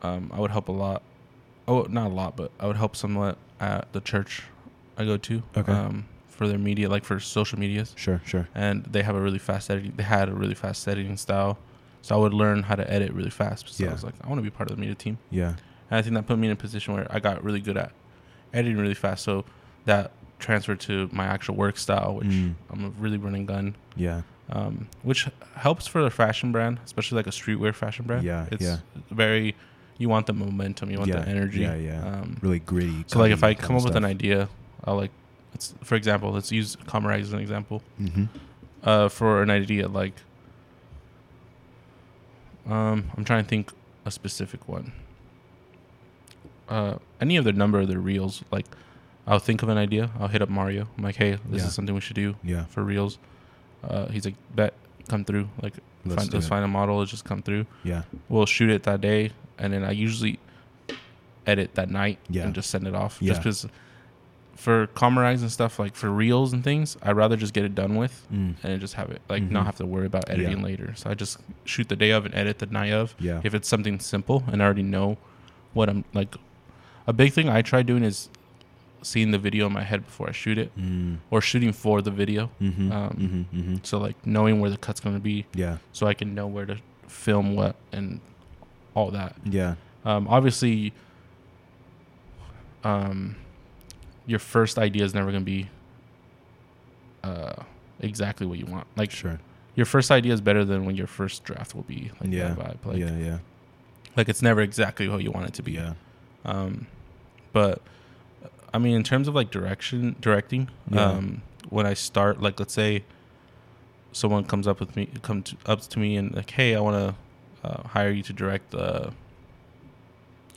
Um, I would help a lot. Oh, not a lot, but I would help somewhat at the church I go to. Okay. Um, for their media, like for social medias, sure sure and they have a really fast editing. They had a really fast editing style, so I would learn how to edit really fast. So Yeah. I was like, I want to be part of the media team. yeah And I think that put me in a position where I got really good at editing really fast. So that transferred to my actual work style, which Mm. I'm a really running gun, yeah um, which helps for the fashion brand, especially like a streetwear fashion brand. Yeah, it's yeah. very. You want the momentum, you want Yeah, the energy. yeah, yeah. Um, really gritty so like if I come up with an idea, I'll like, let's for example, let's use Comrags as an example. Mhm. Uh, for an idea like, um, I'm trying to think a specific one. Uh, any of the number of their reels, like, I'll think of an idea. I'll hit up Mario. I'm like, hey, this Yeah. is something we should do yeah for reels. Uh, he's like, bet, come through. Like, Let's find, let's find a model. Let's just come through. yeah We'll shoot it that day, and then I usually edit that night Yeah. and just send it off. Yeah. Just because for Comrags and stuff, like for reels and things, I'd rather just get it done with Mm. and just have it like Mhm. not have to worry about editing Yeah. later. So I just shoot the day of and edit the night of. yeah If it's something simple and I already know what I'm like, a big thing I try doing is seeing the video in my head before I shoot it mm. or shooting for the video. mm-hmm. Um, mm-hmm. Mm-hmm. So like knowing where the cut's going to be, yeah so I can know where to film what and all that. yeah Um, obviously, um, your first idea is never going to be uh, exactly what you want. Like sure your first idea is better than when your first draft will be. Like yeah that vibe. Like, yeah yeah like it's never exactly what you want it to be. yeah Um, but I mean, in terms of like direction, directing, Yeah. um, when I start, like let's say someone comes up with me, come to, up to me and like, hey, I want to uh, hire you to direct, uh,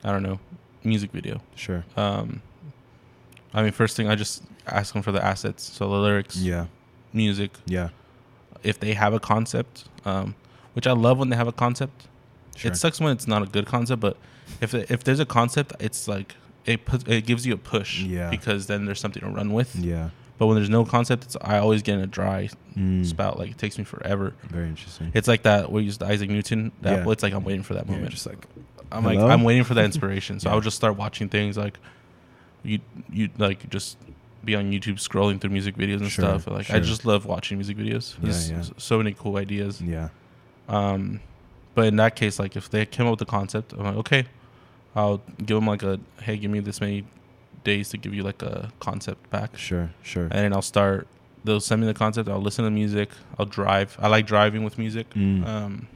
I don't know, music video. sure Um, I mean, first thing I just ask them for the assets, so the lyrics, yeah music, yeah if they have a concept, um, which I love when they have a concept. sure It sucks when it's not a good concept, but if if there's a concept, it's like it puts it gives you a push, Yeah. because then there's something to run with. yeah But when there's no concept, it's I always get in a dry Mm. spout. Like it takes me forever. very interesting It's like that we used Isaac Newton. That Yeah. it's like I'm waiting for that yeah, moment. just like I'm Hello? like I'm waiting for that inspiration. So Yeah. I would just start watching things like you you like just be on YouTube scrolling through music videos and Sure, stuff. Like I just love watching music videos. Yeah, There's yeah. s- so many cool ideas. yeah Um, but in that case, like if they came up with the concept, I'm like, okay, I'll give them like a, hey, give me this many days to give you like a concept back, sure sure and then I'll start. They'll send me the concept. I'll listen to music. I'll drive. I like driving with music. Mm. Um,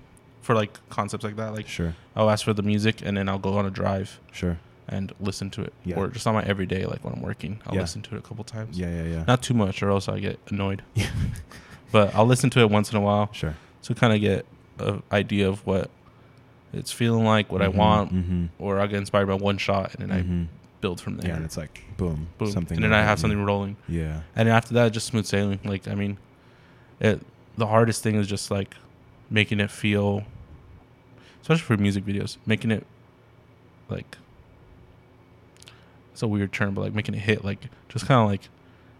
for like concepts like that, like sure I'll ask for the music, and then I'll go on a drive sure and listen to it, Yeah. or just on my everyday, like when I'm working, I'll Yeah. listen to it a couple times. yeah yeah yeah Not too much, or else I get annoyed. But I'll listen to it once in a while sure to kind of get an idea of what it's feeling like, what I Mhm, want, mhm, or I get inspired by one shot and then I mhm. Build from there. Yeah, and it's like boom, Boom. something. and then I have something rolling. Yeah, And after that, just smooth sailing. Like I mean, it the hardest thing is just like making it feel, especially for music videos, making it like it's a weird term, but like making it hit, like just kind of like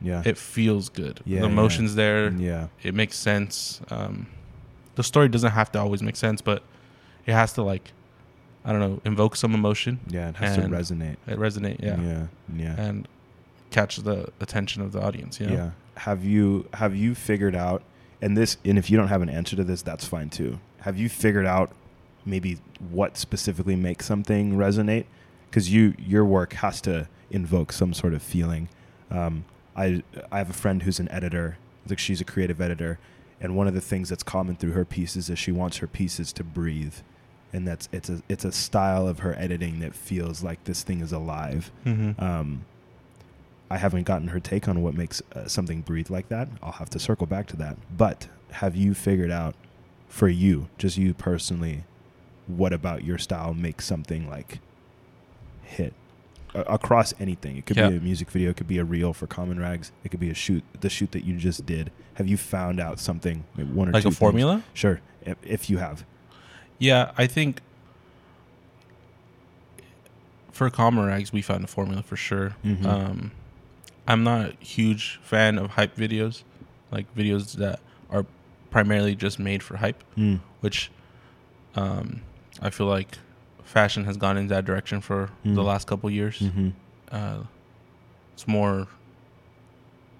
yeah, it feels good. Yeah, the yeah. emotions there. yeah, It makes sense. Um, the story doesn't have to always make sense, but it has to like I don't know invoke some emotion. yeah. It has to resonate. It resonate, yeah, yeah, yeah. and catch the attention of the audience. You know? Yeah. Have you have you figured out and this and if you don't have an answer to this, that's fine too. Have you figured out maybe what specifically makes something resonate? Because you your work has to invoke some sort of feeling. Um, I I have a friend who's an editor. Like she's a creative editor, and one of the things that's common through her pieces is she wants her pieces to breathe, and that's it's a it's a style of her editing that feels like this thing is alive. Mm-hmm. Um, I haven't gotten her take on what makes uh, something breathe like that. I'll have to circle back to that. But have you figured out for you, just you personally, what about your style makes something like hit A- across anything? It could Yeah. be a music video, it could be a reel for Comrags, it could be a shoot, the shoot that you just did. Have you found out something, one or like two a things? formula. Sure, if, if you have. Yeah, I think for Comrags we found a formula for sure. Mhm. Um, I'm not a huge fan of hype videos, like videos that are primarily just made for hype, Mm. which um, I feel like fashion has gone in that direction for Mm. the last couple years. Mm-hmm. Uh, it's more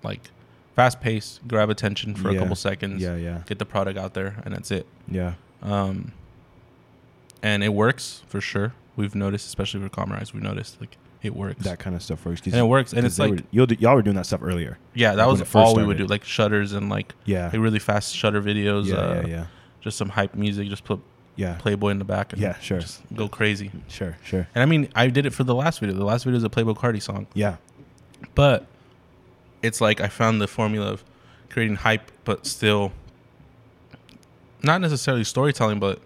like fast paced, grab attention for Yeah. a couple seconds, Yeah, yeah, get the product out there, and that's it. yeah. Um, and it works for sure. We've noticed, especially for Comrags, we've noticed like it works. That kind of stuff works. and it works, and it's like were- you'll do, y'all were doing that stuff earlier. yeah, that when was all we would do, like shutters and like, Yeah, like really fast shutter videos. yeah, uh, yeah, yeah, Just some hype music, just put yeah. Playboi in the back and Yeah, sure. just go crazy. Sure, sure. And I mean, I did it for the last video. The last video is a Playboi Carti song, Yeah, but it's like I found the formula of creating hype, but still not necessarily storytelling, but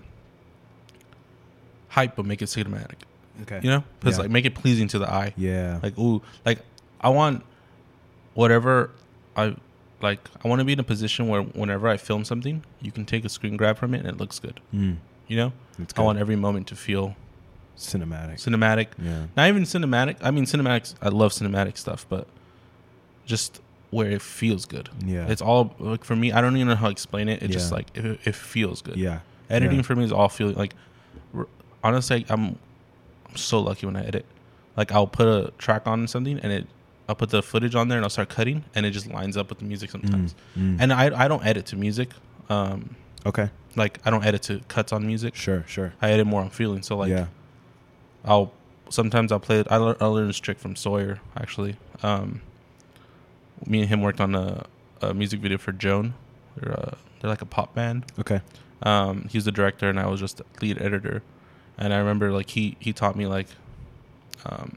hype, but make it cinematic. okay. You know, because Yeah. like make it pleasing to the eye. Yeah, Like ooh, like I want whatever I like. I want to be in a position where whenever I film something, you can take a screen grab from it and it looks good. mm, You know, it's I good. want every moment to feel cinematic. cinematic. yeah, Not even cinematic. I mean, cinematics. I love cinematic stuff, but just where it feels good. yeah, It's all like for me. I don't even know how to explain it. It just like it, it feels good. yeah, Editing Yeah. for me is all feeling like. Honestly, I'm I'm so lucky when I edit. Like I'll put a track on something and it, I'll put the footage on there and I'll start cutting and it just lines up with the music sometimes. Mm, mm. And I I don't edit to music. Um, okay, like I don't edit to cuts on music. sure, sure. I edit more on feeling. So like yeah, I'll sometimes I'll play it. I, lear- I learned this trick from Sawyer actually. Um, me and him worked on a, a music video for Joan. They're uh, they're like a pop band. okay, Um, he was the director and I was just lead editor. And I remember like he he taught me like, um,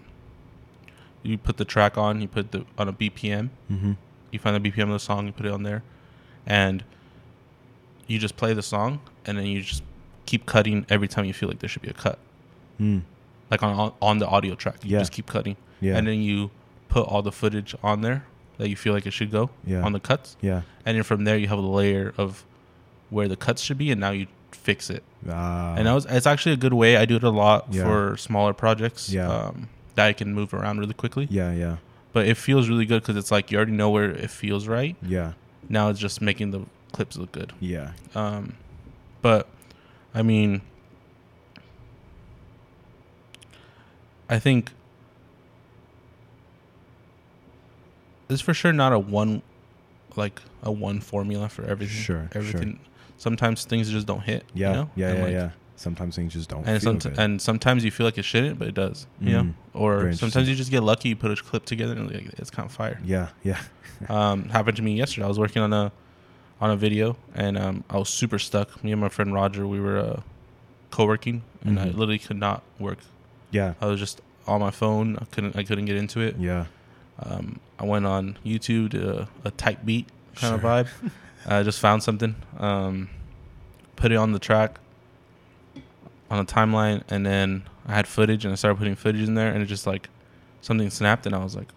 you put the track on, you put the on a BPM, mm-hmm. you find the BPM of the song, you put it on there, and you just play the song, and then you just keep cutting every time you feel like there should be a cut mm. like on on, the audio track. You Yeah. just keep cutting, yeah, and then you put all the footage on there that you feel like it should go Yeah. on the cuts, yeah, and then from there you have a layer of where the cuts should be, and now you fix it. Ah, and that was it's actually a good way. I do it a lot Yeah. for smaller projects. Yeah. Um, that I can move around really quickly, yeah, yeah, but it feels really good because it's like you already know where it feels right. yeah, Now it's just making the clips look good. yeah, Um, but I mean, I think it's for sure not a one, like a one formula for everything. Sure, sure. Sometimes things just don't hit. yeah, you know? yeah, And, yeah, like, yeah. Sometimes things just don't. And feel somet- good. and sometimes you feel like it shouldn't, but it does. You Mm. know, or sometimes you just get lucky. You put a clip together and like, it's kind of fire. yeah, yeah, um, happened to me yesterday. I was working on a on a video and um, I was super stuck. Me and my friend Roger, we were uh, co-working, and I Mhm. literally could not work. yeah, I was just on my phone. I couldn't. I couldn't get into it. yeah, Um, I went on YouTube to a, a type beat kind Sure. of vibe. I just found something, um, put it on the track, on a timeline, and then I had footage, and I started putting footage in there, and it just like something snapped, and I was like,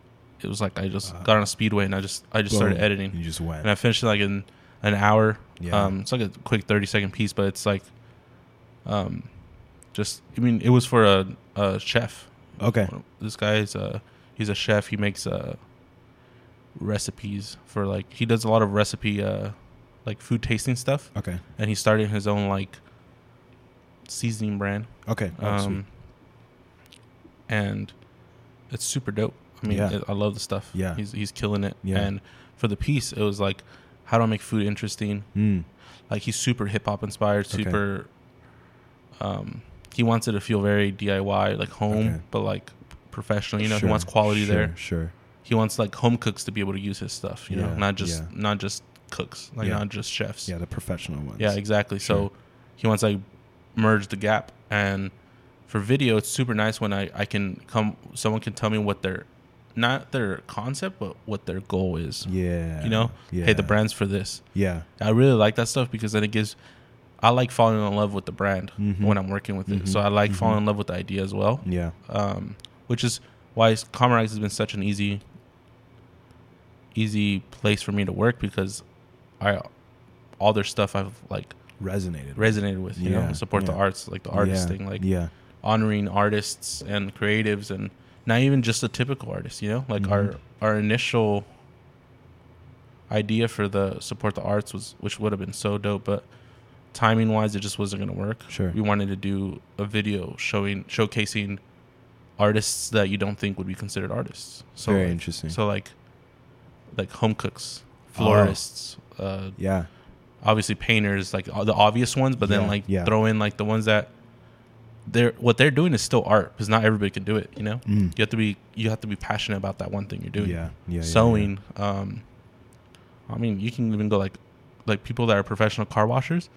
it was like I just Uh, got on a speedway and I just I just started editing, You just went. and I finished it like in an hour. Yeah. Um, it's like a quick thirty second piece, but it's like, um, just I mean, it was for a, a chef. okay. This guy is a he's a chef. He makes uh recipes for like he does a lot of recipe uh like food tasting stuff, Okay. and he started his own like seasoning brand. Okay. Oh, sweet. Um, and it's super dope. I mean, Yeah. it, I love the stuff. Yeah. he's he's killing it. Yeah. And for the piece, it was like, how do I make food interesting? Mm. Like he's super hip hop inspired, Okay. super. Um, he wants it to feel very DIY, like home, Okay. but like professional. You know, Sure, he wants quality sure, there. Sure. He wants like home cooks to be able to use his stuff. You know, not just yeah. not just cooks, like Yeah. not just chefs. Yeah, the professional ones. Yeah, exactly. Sure. So he wants like merge the gap. And for video, it's super nice when I, I can come, someone can tell me what their, not their concept, but what their goal is. Yeah. You know, Yeah. hey, the brand's for this. Yeah. I really like that stuff because then it gives, I like falling in love with the brand Mhm. when I'm working with it. Mhm. So I like Mhm. falling in love with the idea as well, Yeah. um, which is why Comrags has been such an easy, easy place for me to work because I, all their stuff I've like Resonated. resonated with you Yeah, know support the arts like the artist yeah. thing like yeah. honoring artists and creatives and not even just a typical artist you know like Mhm. our our initial idea for the support the arts was which would have been so dope but timing wise it just wasn't going to work Sure. we wanted to do a video showing showcasing artists that you don't think would be considered artists so Very like, interesting. so like like home cooks Oh. florists uh yeah. obviously painters like the obvious ones but then like yeah. throw in like the ones that they're what they're doing is still art because not everybody can do it you know Mm. you have to be you have to be passionate about that one thing you're doing Yeah. Yeah. yeah, sewing um i mean you can even go like like people that are professional car washers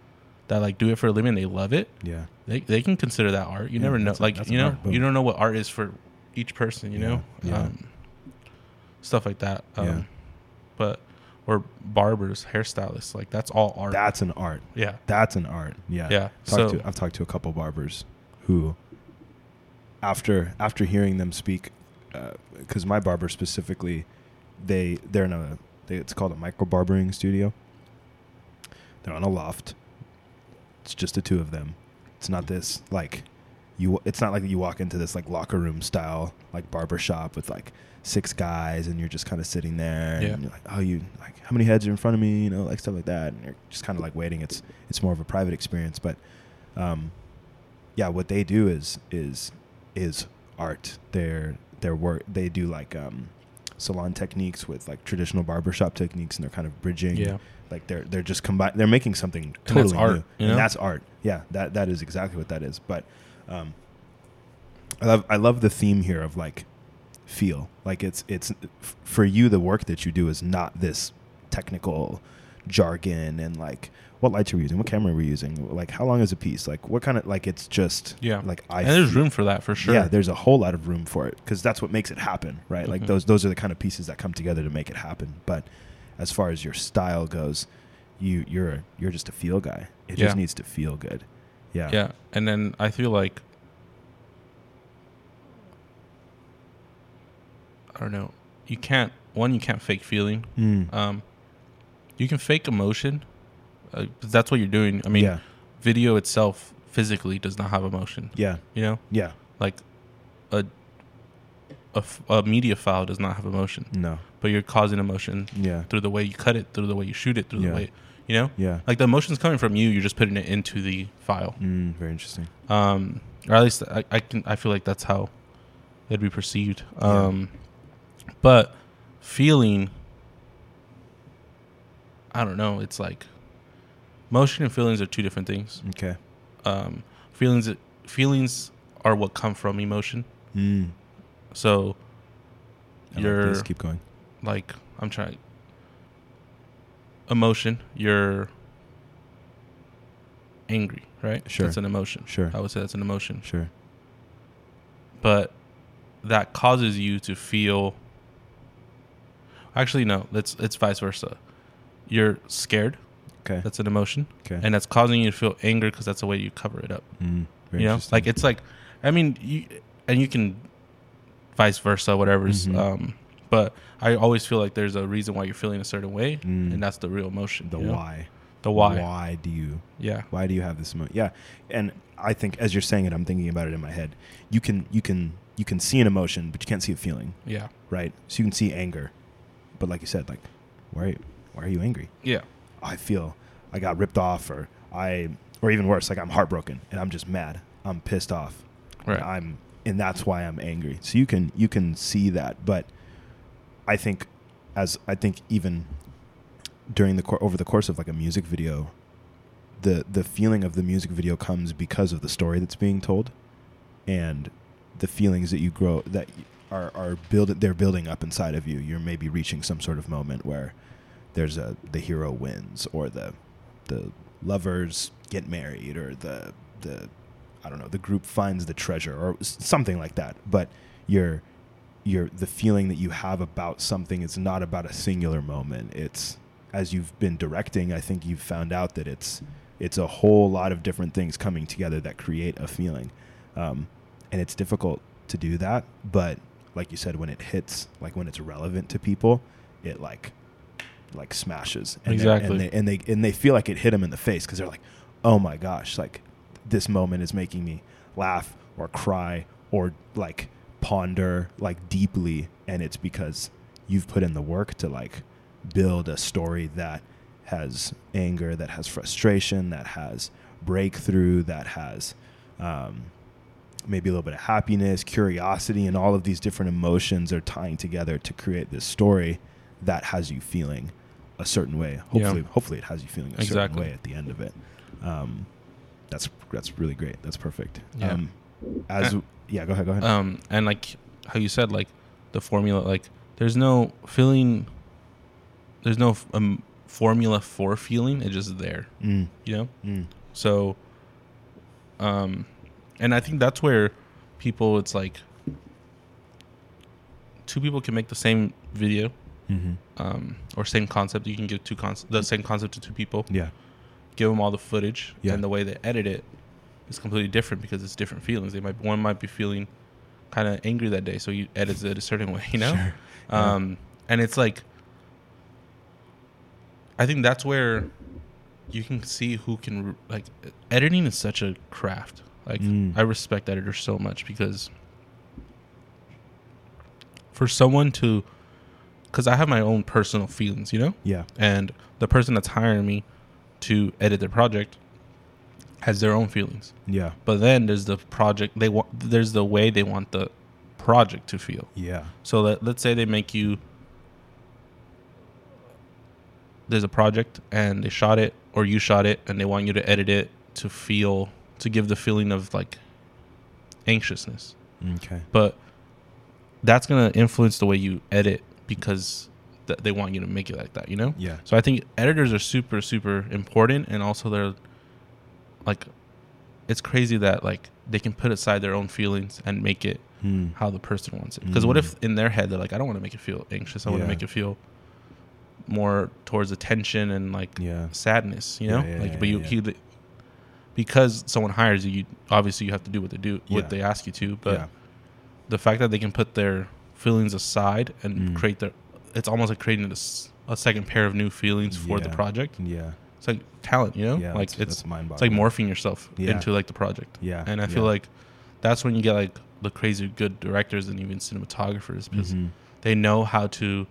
that like do it for a living they love it Yeah. they, they can consider that art you Yeah, never know a- like you know you don't know what art is for each person you Yeah, know yeah. um stuff like that um Yeah. But or barbers hairstylists like that's all art That's an art. yeah That's an art. Yeah. yeah Talked so to, I've talked to a couple barbers who, after after hearing them speak, uh, because my barber specifically, they they're in a they, it's called a micro barbering studio. They're on a loft. It's just the two of them. It's not this like you. It's not like you walk into this like locker room style like barber shop with like six guys and you're just kind of sitting there Yeah. and you're like, oh, you like how many heads are in front of me? You know, like stuff like that. And you're just kind of like waiting. It's it's more of a private experience, but um, yeah, what they do is is is art. Their their work they do like um, salon techniques with like traditional barbershop techniques, and they're kind of bridging. yeah like they're they're just combine. They're making something totally art, new, you know? and that's art. Yeah, that that is exactly what that is. But um, I love I love the theme here of like feel. Like it's it's for you the work that you do is not this technical jargon and like what lights are we using? What camera are we using? Like how long is a piece? Like what kind of like it's just Yeah. like i and there's room for that for sure. Yeah there's a whole lot of room for it because that's what makes it happen right? Like Mhm. those those are the kind of pieces that come together to make it happen. But as far as your style goes you you're you're just a feel guy. It just needs to feel good yeah. Yeah. And then i feel like i don't know. You can't one you can't fake feeling. Mm. um you can fake emotion uh, that's what you're doing. I mean yeah. video itself physically does not have emotion. Yeah. You know? Yeah. Like a a, f- a media file does not have emotion. No. But you're causing emotion yeah. through the way you cut it through the way you shoot it through Yeah. the way you know? Yeah. Like the emotion's coming from you you're just putting it into the file. Mm, very interesting. Um or at least I, I can i feel like that's how it'd be perceived. Yeah. um but feeling i don't know it's like motion and feelings are two different things. Okay. Um feelings feelings are what come from emotion. Mm. so I like you're this. keep going. like i'm trying emotion you're angry right Sure. that's an emotion Sure. i would say that's an emotion sure but that causes you to feel actually no it's it's vice versa you're scared okay that's an emotion okay and that's causing you to feel anger because that's the way you cover it up mm. you know like it's like i mean you and you can vice versa, whatever's. Mhm. Um, but I always feel like there's a reason why you're feeling a certain way, Mm. and that's the real emotion. the you know? why. The why. Why do you Yeah. why do you have this emotion? Yeah, and I think as you're saying it, I'm thinking about it in my head. You can you can you can see an emotion, but you can't see a feeling, Yeah. right? So you can see anger, but like you said, like why why are you angry? Yeah. I feel I got ripped off, or I or even worse, like I'm heartbroken and I'm just mad. I'm pissed off. Right. I'm and that's why I'm angry. So you can you can see that, but I think as I think even during the cour over the course of like a music video, the the feeling of the music video comes because of the story that's being told, and the feelings that you grow that are are build they're building up inside of you. You're maybe reaching some sort of moment where there's a the hero wins or the the lovers get married or the the I don't know the group finds the treasure or something like that. But you're you're the feeling that you have about something is not about a singular moment. It's as you've been directing, I think you've found out that it's it's a whole lot of different things coming together that create a feeling, um, and it's difficult to do that. But like you said, when it hits, like when it's relevant to people, it like like smashes and Exactly. and they, and they and they feel like it hit them in the face because they're like, oh my gosh, like this moment is making me laugh or cry or like ponder like deeply and it's because you've put in the work to like build a story that has anger that has frustration that has breakthrough that has um, maybe a little bit of happiness curiosity and all of these different emotions are tying together to create this story that has you feeling a certain way. Yeah. hopefully hopefully it has you feeling a certain way at the end of it. Um, that's that's really great. That's perfect. Yeah. um, as yeah go ahead go ahead Um, and like how you said, like the formula, like there's no feeling, there's no um, formula for feeling. It's just there, mm, you know. mm, So, um, and I think that's where people, it's like two people can make the same video, mm-hmm. um, or same concept. You can give two concept, the same concept to two people, yeah give them all the footage, Yeah. and the way they edit it is completely different because it's different feelings. They might one might be feeling kind of angry that day, so you edit it a certain way, you know. Sure. Yeah. Um, and it's like, I think that's where you can see who can like editing is such a craft. Like Mm. I respect editors so much because for someone to, because I have my own personal feelings, you know, yeah and the person that's hiring me to edit their project has their own feelings. yeah But then there's the project they want. There's the way they want the project to feel. yeah So let, let's say they make you there's a project and they shot it or you shot it and they want you to edit it to feel to give the feeling of like anxiousness. okay But that's going to influence the way you edit because th- they want you to make it like that, you know? yeah So I think editors are super super important and also they're like it's crazy that like they can put aside their own feelings and make it mm. how the person wants it. Because what Mm. if in their head they're like, I don't want to make it feel anxious. I want to make it feel more towards attention and like yeah sadness. You know, Yeah, yeah, like yeah, but you yeah. because someone hires you, you obviously you have to do what they do Yeah. what they ask you to. But yeah the fact that they can put their feelings aside and Mm. create their it's almost like creating a second pair of new feelings for the project. yeah It's like talent, you know, yeah like it's that's mind it's like morphing yourself Yeah. into like the project. yeah And I feel yeah. like that's when you get like the crazy good directors and even cinematographers because Mhm. they know how to.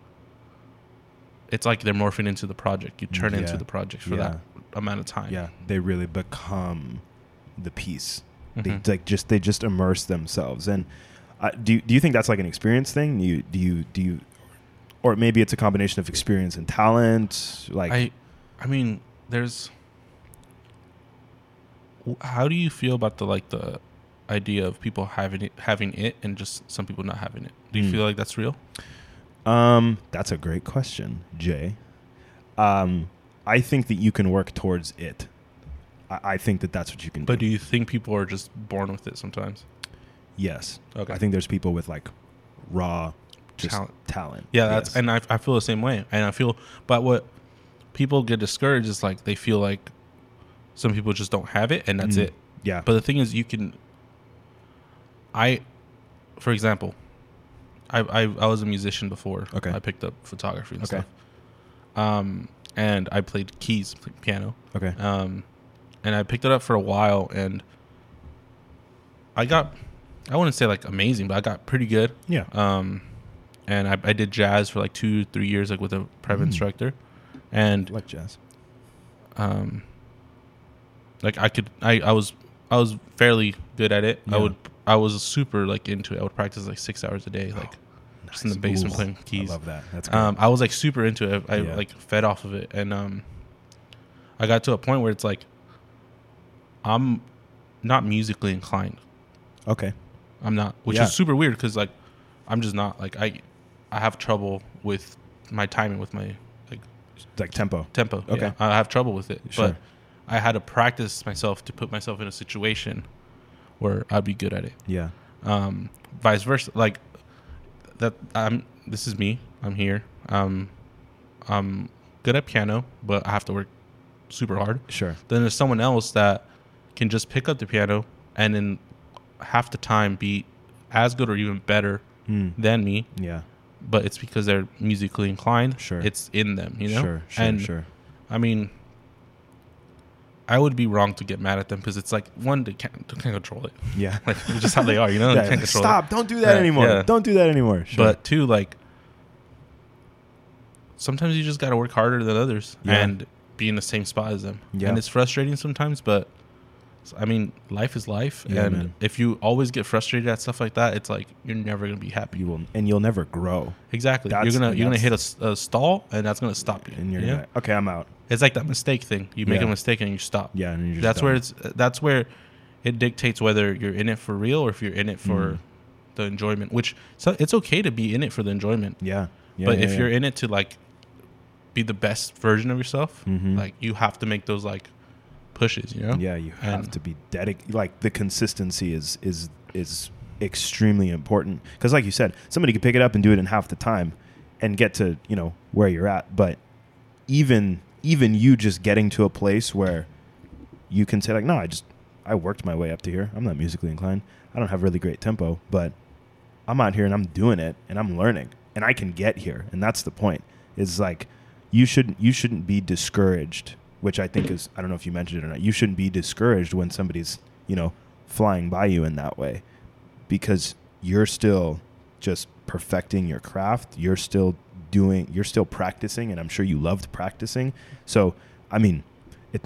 It's like they're morphing into the project. You turn Yeah. into the project for that amount of time. yeah they really become the piece Mhm. they like just they just immerse themselves and uh, do you, do you think that's like an experience thing you do you do you or maybe it's a combination of experience and talent like I, I mean, there's. How do you feel about the like the idea of people having it, having it, and just some people not having it? Do you Hmm. feel like that's real? Um, that's a great question, Jay. Um, I think that you can work towards it. I, I think that that's what you can But do. do you think people are just born with it sometimes? yes. Okay. I think there's people with like raw just Talent. talent. Yeah, that's Yes. and I, I feel the same way. And I feel, but what people get discouraged is like they feel like some people just don't have it, and that's Mm. it. yeah. But the thing is, you can. I, for example, I, I I was a musician before. Okay. I picked up photography and Okay. stuff. Um, and I played keys, played piano. Okay. Um, and I picked it up for a while, and I got, I wouldn't say like amazing, but I got pretty good. Yeah. Um, and I, I did jazz for like two, three years, like with a private Mm. instructor, and like jazz. um, like I could, I, I was, I was fairly good at it. Yeah. I would, I was super like into it. I would practice like six hours a day, like just in the basement Ooh, playing keys. I love that. That's good. Um, I was like super into it. I Yeah. like fed off of it, and um, I got to a point where it's like I'm not musically inclined. okay. I'm not, which Yeah. is super weird because like I'm just not like I I have trouble with my timing with my like tempo. tempo. Okay. Yeah, I have trouble with it, Sure. but I had to practice myself to put myself in a situation where I'd be good at it. Yeah. Um, vice versa, like that. I'm. This is me. I'm here. Um, I'm good at piano, but I have to work super hard. Sure. Then there's someone else that can just pick up the piano and in half the time be as good or even better Mm. than me. Yeah. But it's because they're musically inclined. Sure. It's in them, you know. Sure. Sure. and sure. I mean, I would be wrong to get mad at them because it's like one they can't, they can't control it. Yeah. Like it's just how they are, you know. Yeah, they can't like, control Stop! it. Don't do that Yeah, anymore. yeah. Don't do that anymore. Sure. But two, like sometimes you just got to work harder than others and be in the same spot as them. Yeah. And it's frustrating sometimes, but I mean, life is life, Yeah, and man. if you always get frustrated at stuff like that, it's like you're never gonna be happy. you will, and you'll never grow. Exactly. That's- you're gonna you're gonna hit a, a stall, and that's gonna stop you. And you're yeah? gonna, okay. I'm out. It's like that mistake thing. You make Yeah. a mistake and you stop. Yeah. And that's done. where it's that's where it dictates whether you're in it for real or if you're in it for Mm. the enjoyment. Which so it's okay to be in it for the enjoyment, Yeah. yeah but if you're in it to like be the best version of yourself, Mhm. like you have to make those like pushes. You know? Yeah, you have And- to be dedicated. Like the consistency is is is extremely important because, like you said, somebody could pick it up and do it in half the time, and get to you know where you're at. But even even you just getting to a place where you can say like, no, I just I worked my way up to here. I'm not musically inclined. I don't have really great tempo, but I'm out here and I'm doing it and I'm learning and I can get here. And that's the point. Is like you shouldn't you shouldn't be discouraged, which I think is I don't know if you mentioned it or not. You shouldn't be discouraged when somebody's, you know, flying by you in that way because you're still just perfecting your craft. You're still doing you're still practicing and I'm sure you loved practicing. So, I mean, it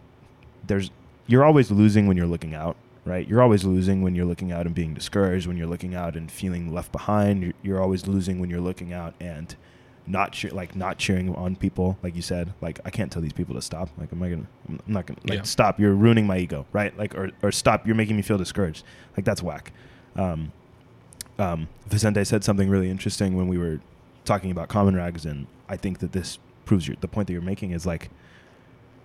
there's you're always losing when you're looking out, right? You're always losing when you're looking out and being discouraged, when you're looking out and feeling left behind. You're, you're always losing when you're looking out and not cheer, like not cheering on people, like you said. Like I can't tell these people to stop. Like, am I gonna? I'm not gonna. Like, Yeah. stop. You're ruining my ego, right? Like, or or stop. You're making me feel discouraged. Like that's whack. Um, um, Vicente said something really interesting when we were talking about Comrags, and I think that this proves your, the point that you're making is like,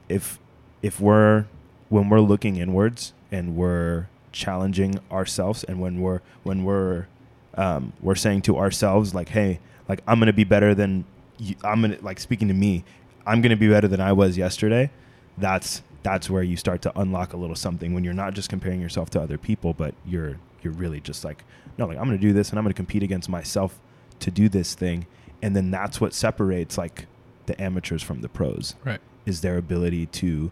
if if we're when we're looking inwards and we're challenging ourselves, and when we're when we're um, we're saying to ourselves like, hey, like I'm gonna be better than you, I'm gonna like speaking to me, I'm gonna be better than I was yesterday. That's that's where you start to unlock a little something when you're not just comparing yourself to other people, but you're you're really just like, no, like I'm gonna do this and I'm gonna compete against myself to do this thing, and then that's what separates like the amateurs from the pros Right. is their ability to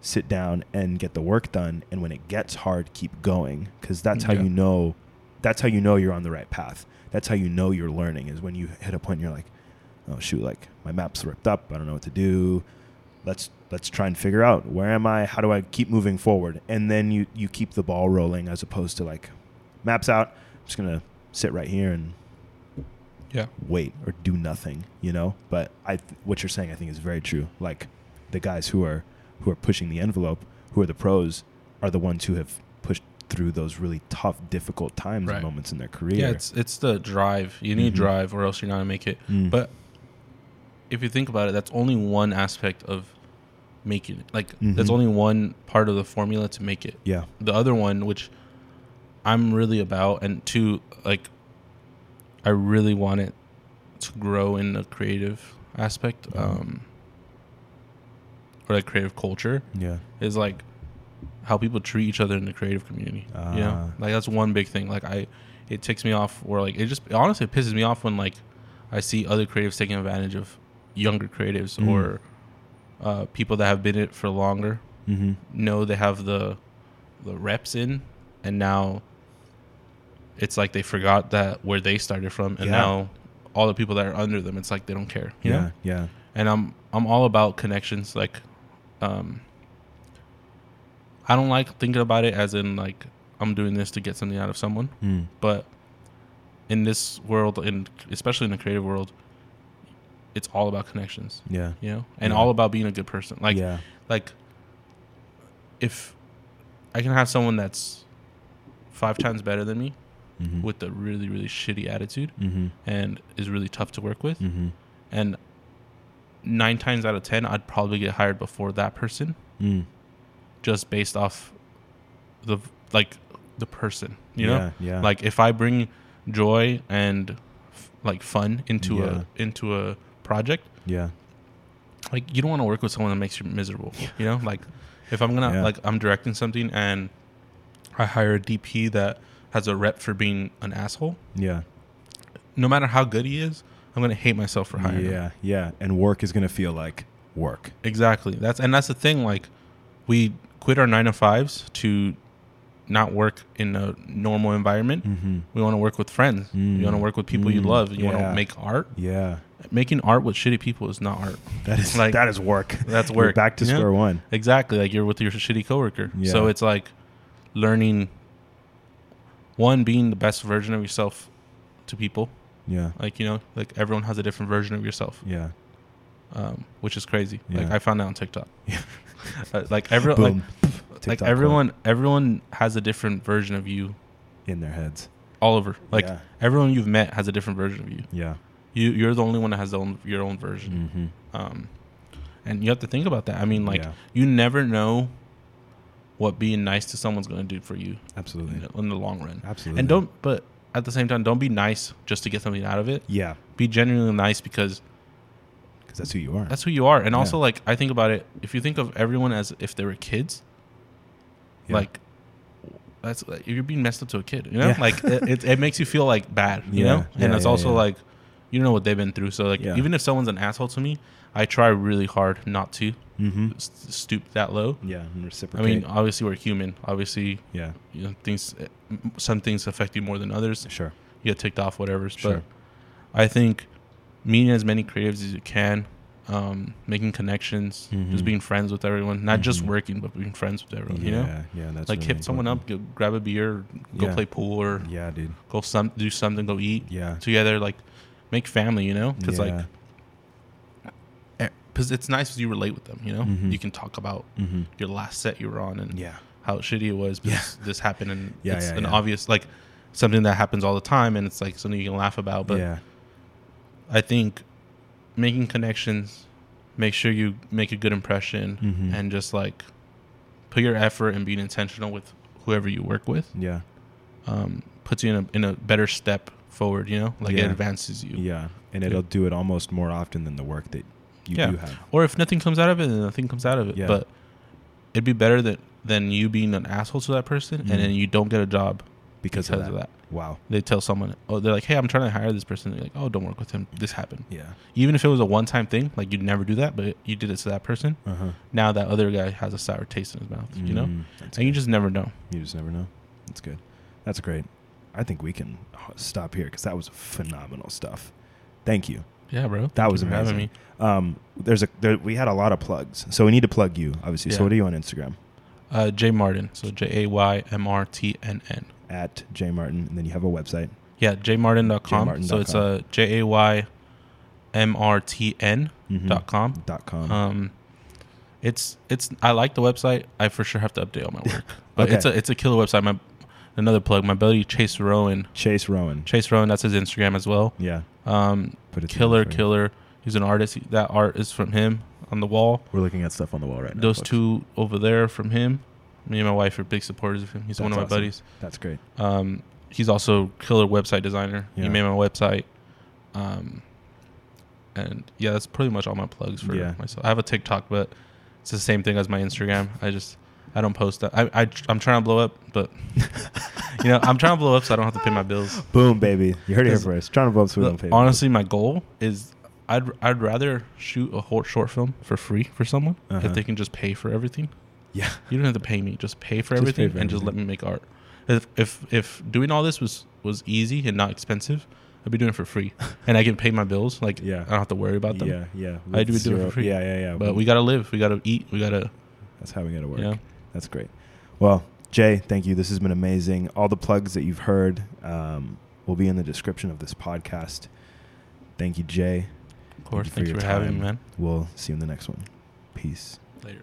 sit down and get the work done and when it gets hard keep going because that's how Yeah. you know that's how you know you're on the right path that's how you know you're learning is when you hit a point and you're like oh shoot like my map's ripped up i don't know what to do let's let's try and figure out where am i how do i keep moving forward and then you you keep the ball rolling as opposed to like maps out i'm just gonna sit right here and Yeah. wait or do nothing, you know. But I, th- what you're saying, I think is very true. Like the guys who are who are pushing the envelope, who are the pros, are the ones who have pushed through those really tough, difficult times Right. and moments in their career. Yeah, it's it's the drive. You need Mhm. drive, or else you're not gonna make it. Mm. But if you think about it, that's only one aspect of making it. Like that's Mhm. only one part of the formula to make it. yeah, The other one, which I'm really about, and two, like I really want it to grow in the creative aspect, um, or like creative culture, yeah, is like how people treat each other in the creative community. you know, Ah. like that's one big thing. Like I, it ticks me off or like it just honestly it pisses me off when like I see other creatives taking advantage of younger creatives Mm. or uh, people that have been it for longer Mm-hmm. know they have the the reps in and now it's like they forgot that where they started from and Yeah. now all the people that are under them it's like they don't care yeah, know yeah, and i'm i'm all about connections like um i don't like thinking about it as in like i'm doing this to get something out of someone mm. but in this world and especially in the creative world it's all about connections yeah, you know and Yeah. all about being a good person like yeah, like if I can have someone that's five times better than me mm-hmm. with a really really shitty attitude mm-hmm. and is really tough to work with Mm-hmm. and nine times out of ten I'd probably get hired before that person Mm. Just based off the like the person you yeah, know yeah, like if I bring joy and f- like fun into Yeah. a into a project yeah, like you don't want to work with someone that makes you miserable you know like if i'm gonna Yeah. like i'm directing something and i hire a dp that has a rep for being an asshole yeah, no matter how good he is i'm gonna hate myself for hiring him yeah, yeah. And work is gonna feel like work. exactly that's and that's the thing like we quit our nine to fives to not work in a normal environment Mm-hmm. we want to work with friends Mm. you want to work with people you Mm. love you want to make art Yeah, making art with shitty people is not art that is Like, that is work. that's work back to Yeah. square one. Exactly, like you're with your shitty coworker. Yeah. So it's like learning one being the best version of yourself to people. Yeah, Like you know, like everyone has a different version of yourself, yeah. Um, which is crazy. Like I found that on TikTok. Yeah. Uh, like everyone, like, Boom. like TikTok everyone, everyone has a different version of you in their heads. all over. Like yeah, everyone you've met has a different version of you. yeah. You you're the only one that has the own, your own version. Mm-hmm. Um, and you have to think about that. I mean, like yeah, you never know what being nice to someone's going to do for you absolutely, in the, in the long run. absolutely. And don't, but at the same time, don't be nice just to get something out of it. yeah, Be genuinely nice because because that's who you are. that's who you are. And Yeah. also, like, I think about it. If you think of everyone as if they were kids, Yeah. like, that's like, you're being messed up to a kid. You know, Yeah. like it, it, it makes you feel like bad. You know, and it's also like you know what they've been through. So like, even if someone's an asshole to me, I try really hard not to mm-hmm. stoop that low. Yeah, and I mean, obviously we're human. Obviously, yeah, you know, things some things affect you more than others. sure. You get ticked off, whatever. Sure. But I think meeting as many creatives as you can, um, making connections, Mhm. just being friends with everyone, not just Mhm. working, but being friends with everyone. yeah, You know, yeah, that's like really hit someone up, go, grab a beer, go Yeah. play pool, or Yeah, dude. go some do something, go eat Yeah, together. Like make family. You know, because yeah. like because it's nice if you relate with them. You know, Mhm. you can talk about mm-hmm. your last set you were on and yeah, how shitty it was because this happened and Yeah, it's yeah, an yeah. obvious like something that happens all the time and it's like something you can laugh about but yeah, i think making connections make sure you make a good impression Mhm. and just like put your effort and being intentional with whoever you work with yeah, um, puts you in a, in a better step forward you know like it advances you yeah, and it'll do it almost more often than the work that you Yeah. do have. or if nothing comes out of it then nothing comes out of it Yeah. but it'd be better that than you being an asshole to that person Mhm. and then you don't get a job Because, because, of, that. of that Wow. they tell someone, oh, they're like, hey, I'm trying to hire this person. They're like, oh, don't work with him. This happened. Yeah. Even if it was a one time thing, like you'd never do that, but you did it to that person. Uh huh. Now that other guy has a sour taste in his mouth, you know? Mm, And you just never know. you just never know. That's good. That's great. I think we can stop here because that was phenomenal stuff. Thank you. Yeah, bro. That Thank was amazing. Um, there's a there, we had a lot of plugs, so we need to plug you, obviously. So what are you on Instagram? Uh, Jay Martin. So J A Y M R T N N. At J Martin, and then you have a website. Yeah, jmartin.com. jmartin.com. So it's uh, J A Y M R T N Mhm. dot com. Dot com. Um, it's it's I like the website. I for sure have to update all my work, but Okay. it's a it's a killer website. My another plug. My buddy Chase Rowan. Chase Rowan. Chase Rowan. That's his Instagram as well. Yeah. Um, Put killer, together for you. killer. He's an artist. He- That art is from him on the wall. We're looking at stuff on the wall right now. Those folks. two over there from him. Me and my wife are big supporters of him. He's one of That's my awesome. buddies. That's great. Um, he's also killer website designer. Yeah. He made my website. Um, and yeah, that's pretty much all my plugs for Yeah. myself. I have a TikTok, but it's the same thing as my Instagram. I just I don't post that. I, I I'm trying to blow up, but you know I'm trying to blow up so I don't have to pay my bills. Boom, baby. You heard it here first. Trying to blow up so we don't pay. Honestly, my goal is I'd I'd rather shoot a whole short film for free for someone Uh-huh. if they can just pay for everything. Yeah. You don't have to pay me. Just pay for Just pay everything and just let me make art. If if if doing all this was was easy and not expensive, I'd be doing it for free, and I can pay my bills. Like Yeah. I don't have to worry about them. Yeah, yeah. I do do it for free. Yeah, yeah, yeah. But we gotta live. We gotta eat. We gotta. That's how we gotta work. Yeah. That's great. Well, Jay, thank you. This has been amazing. All the plugs that you've heard um, will be in the description of this podcast. Thank you, Jay. Of course. Thank you Thanks for for, having me, man. We'll see you in the next one. Peace. Later.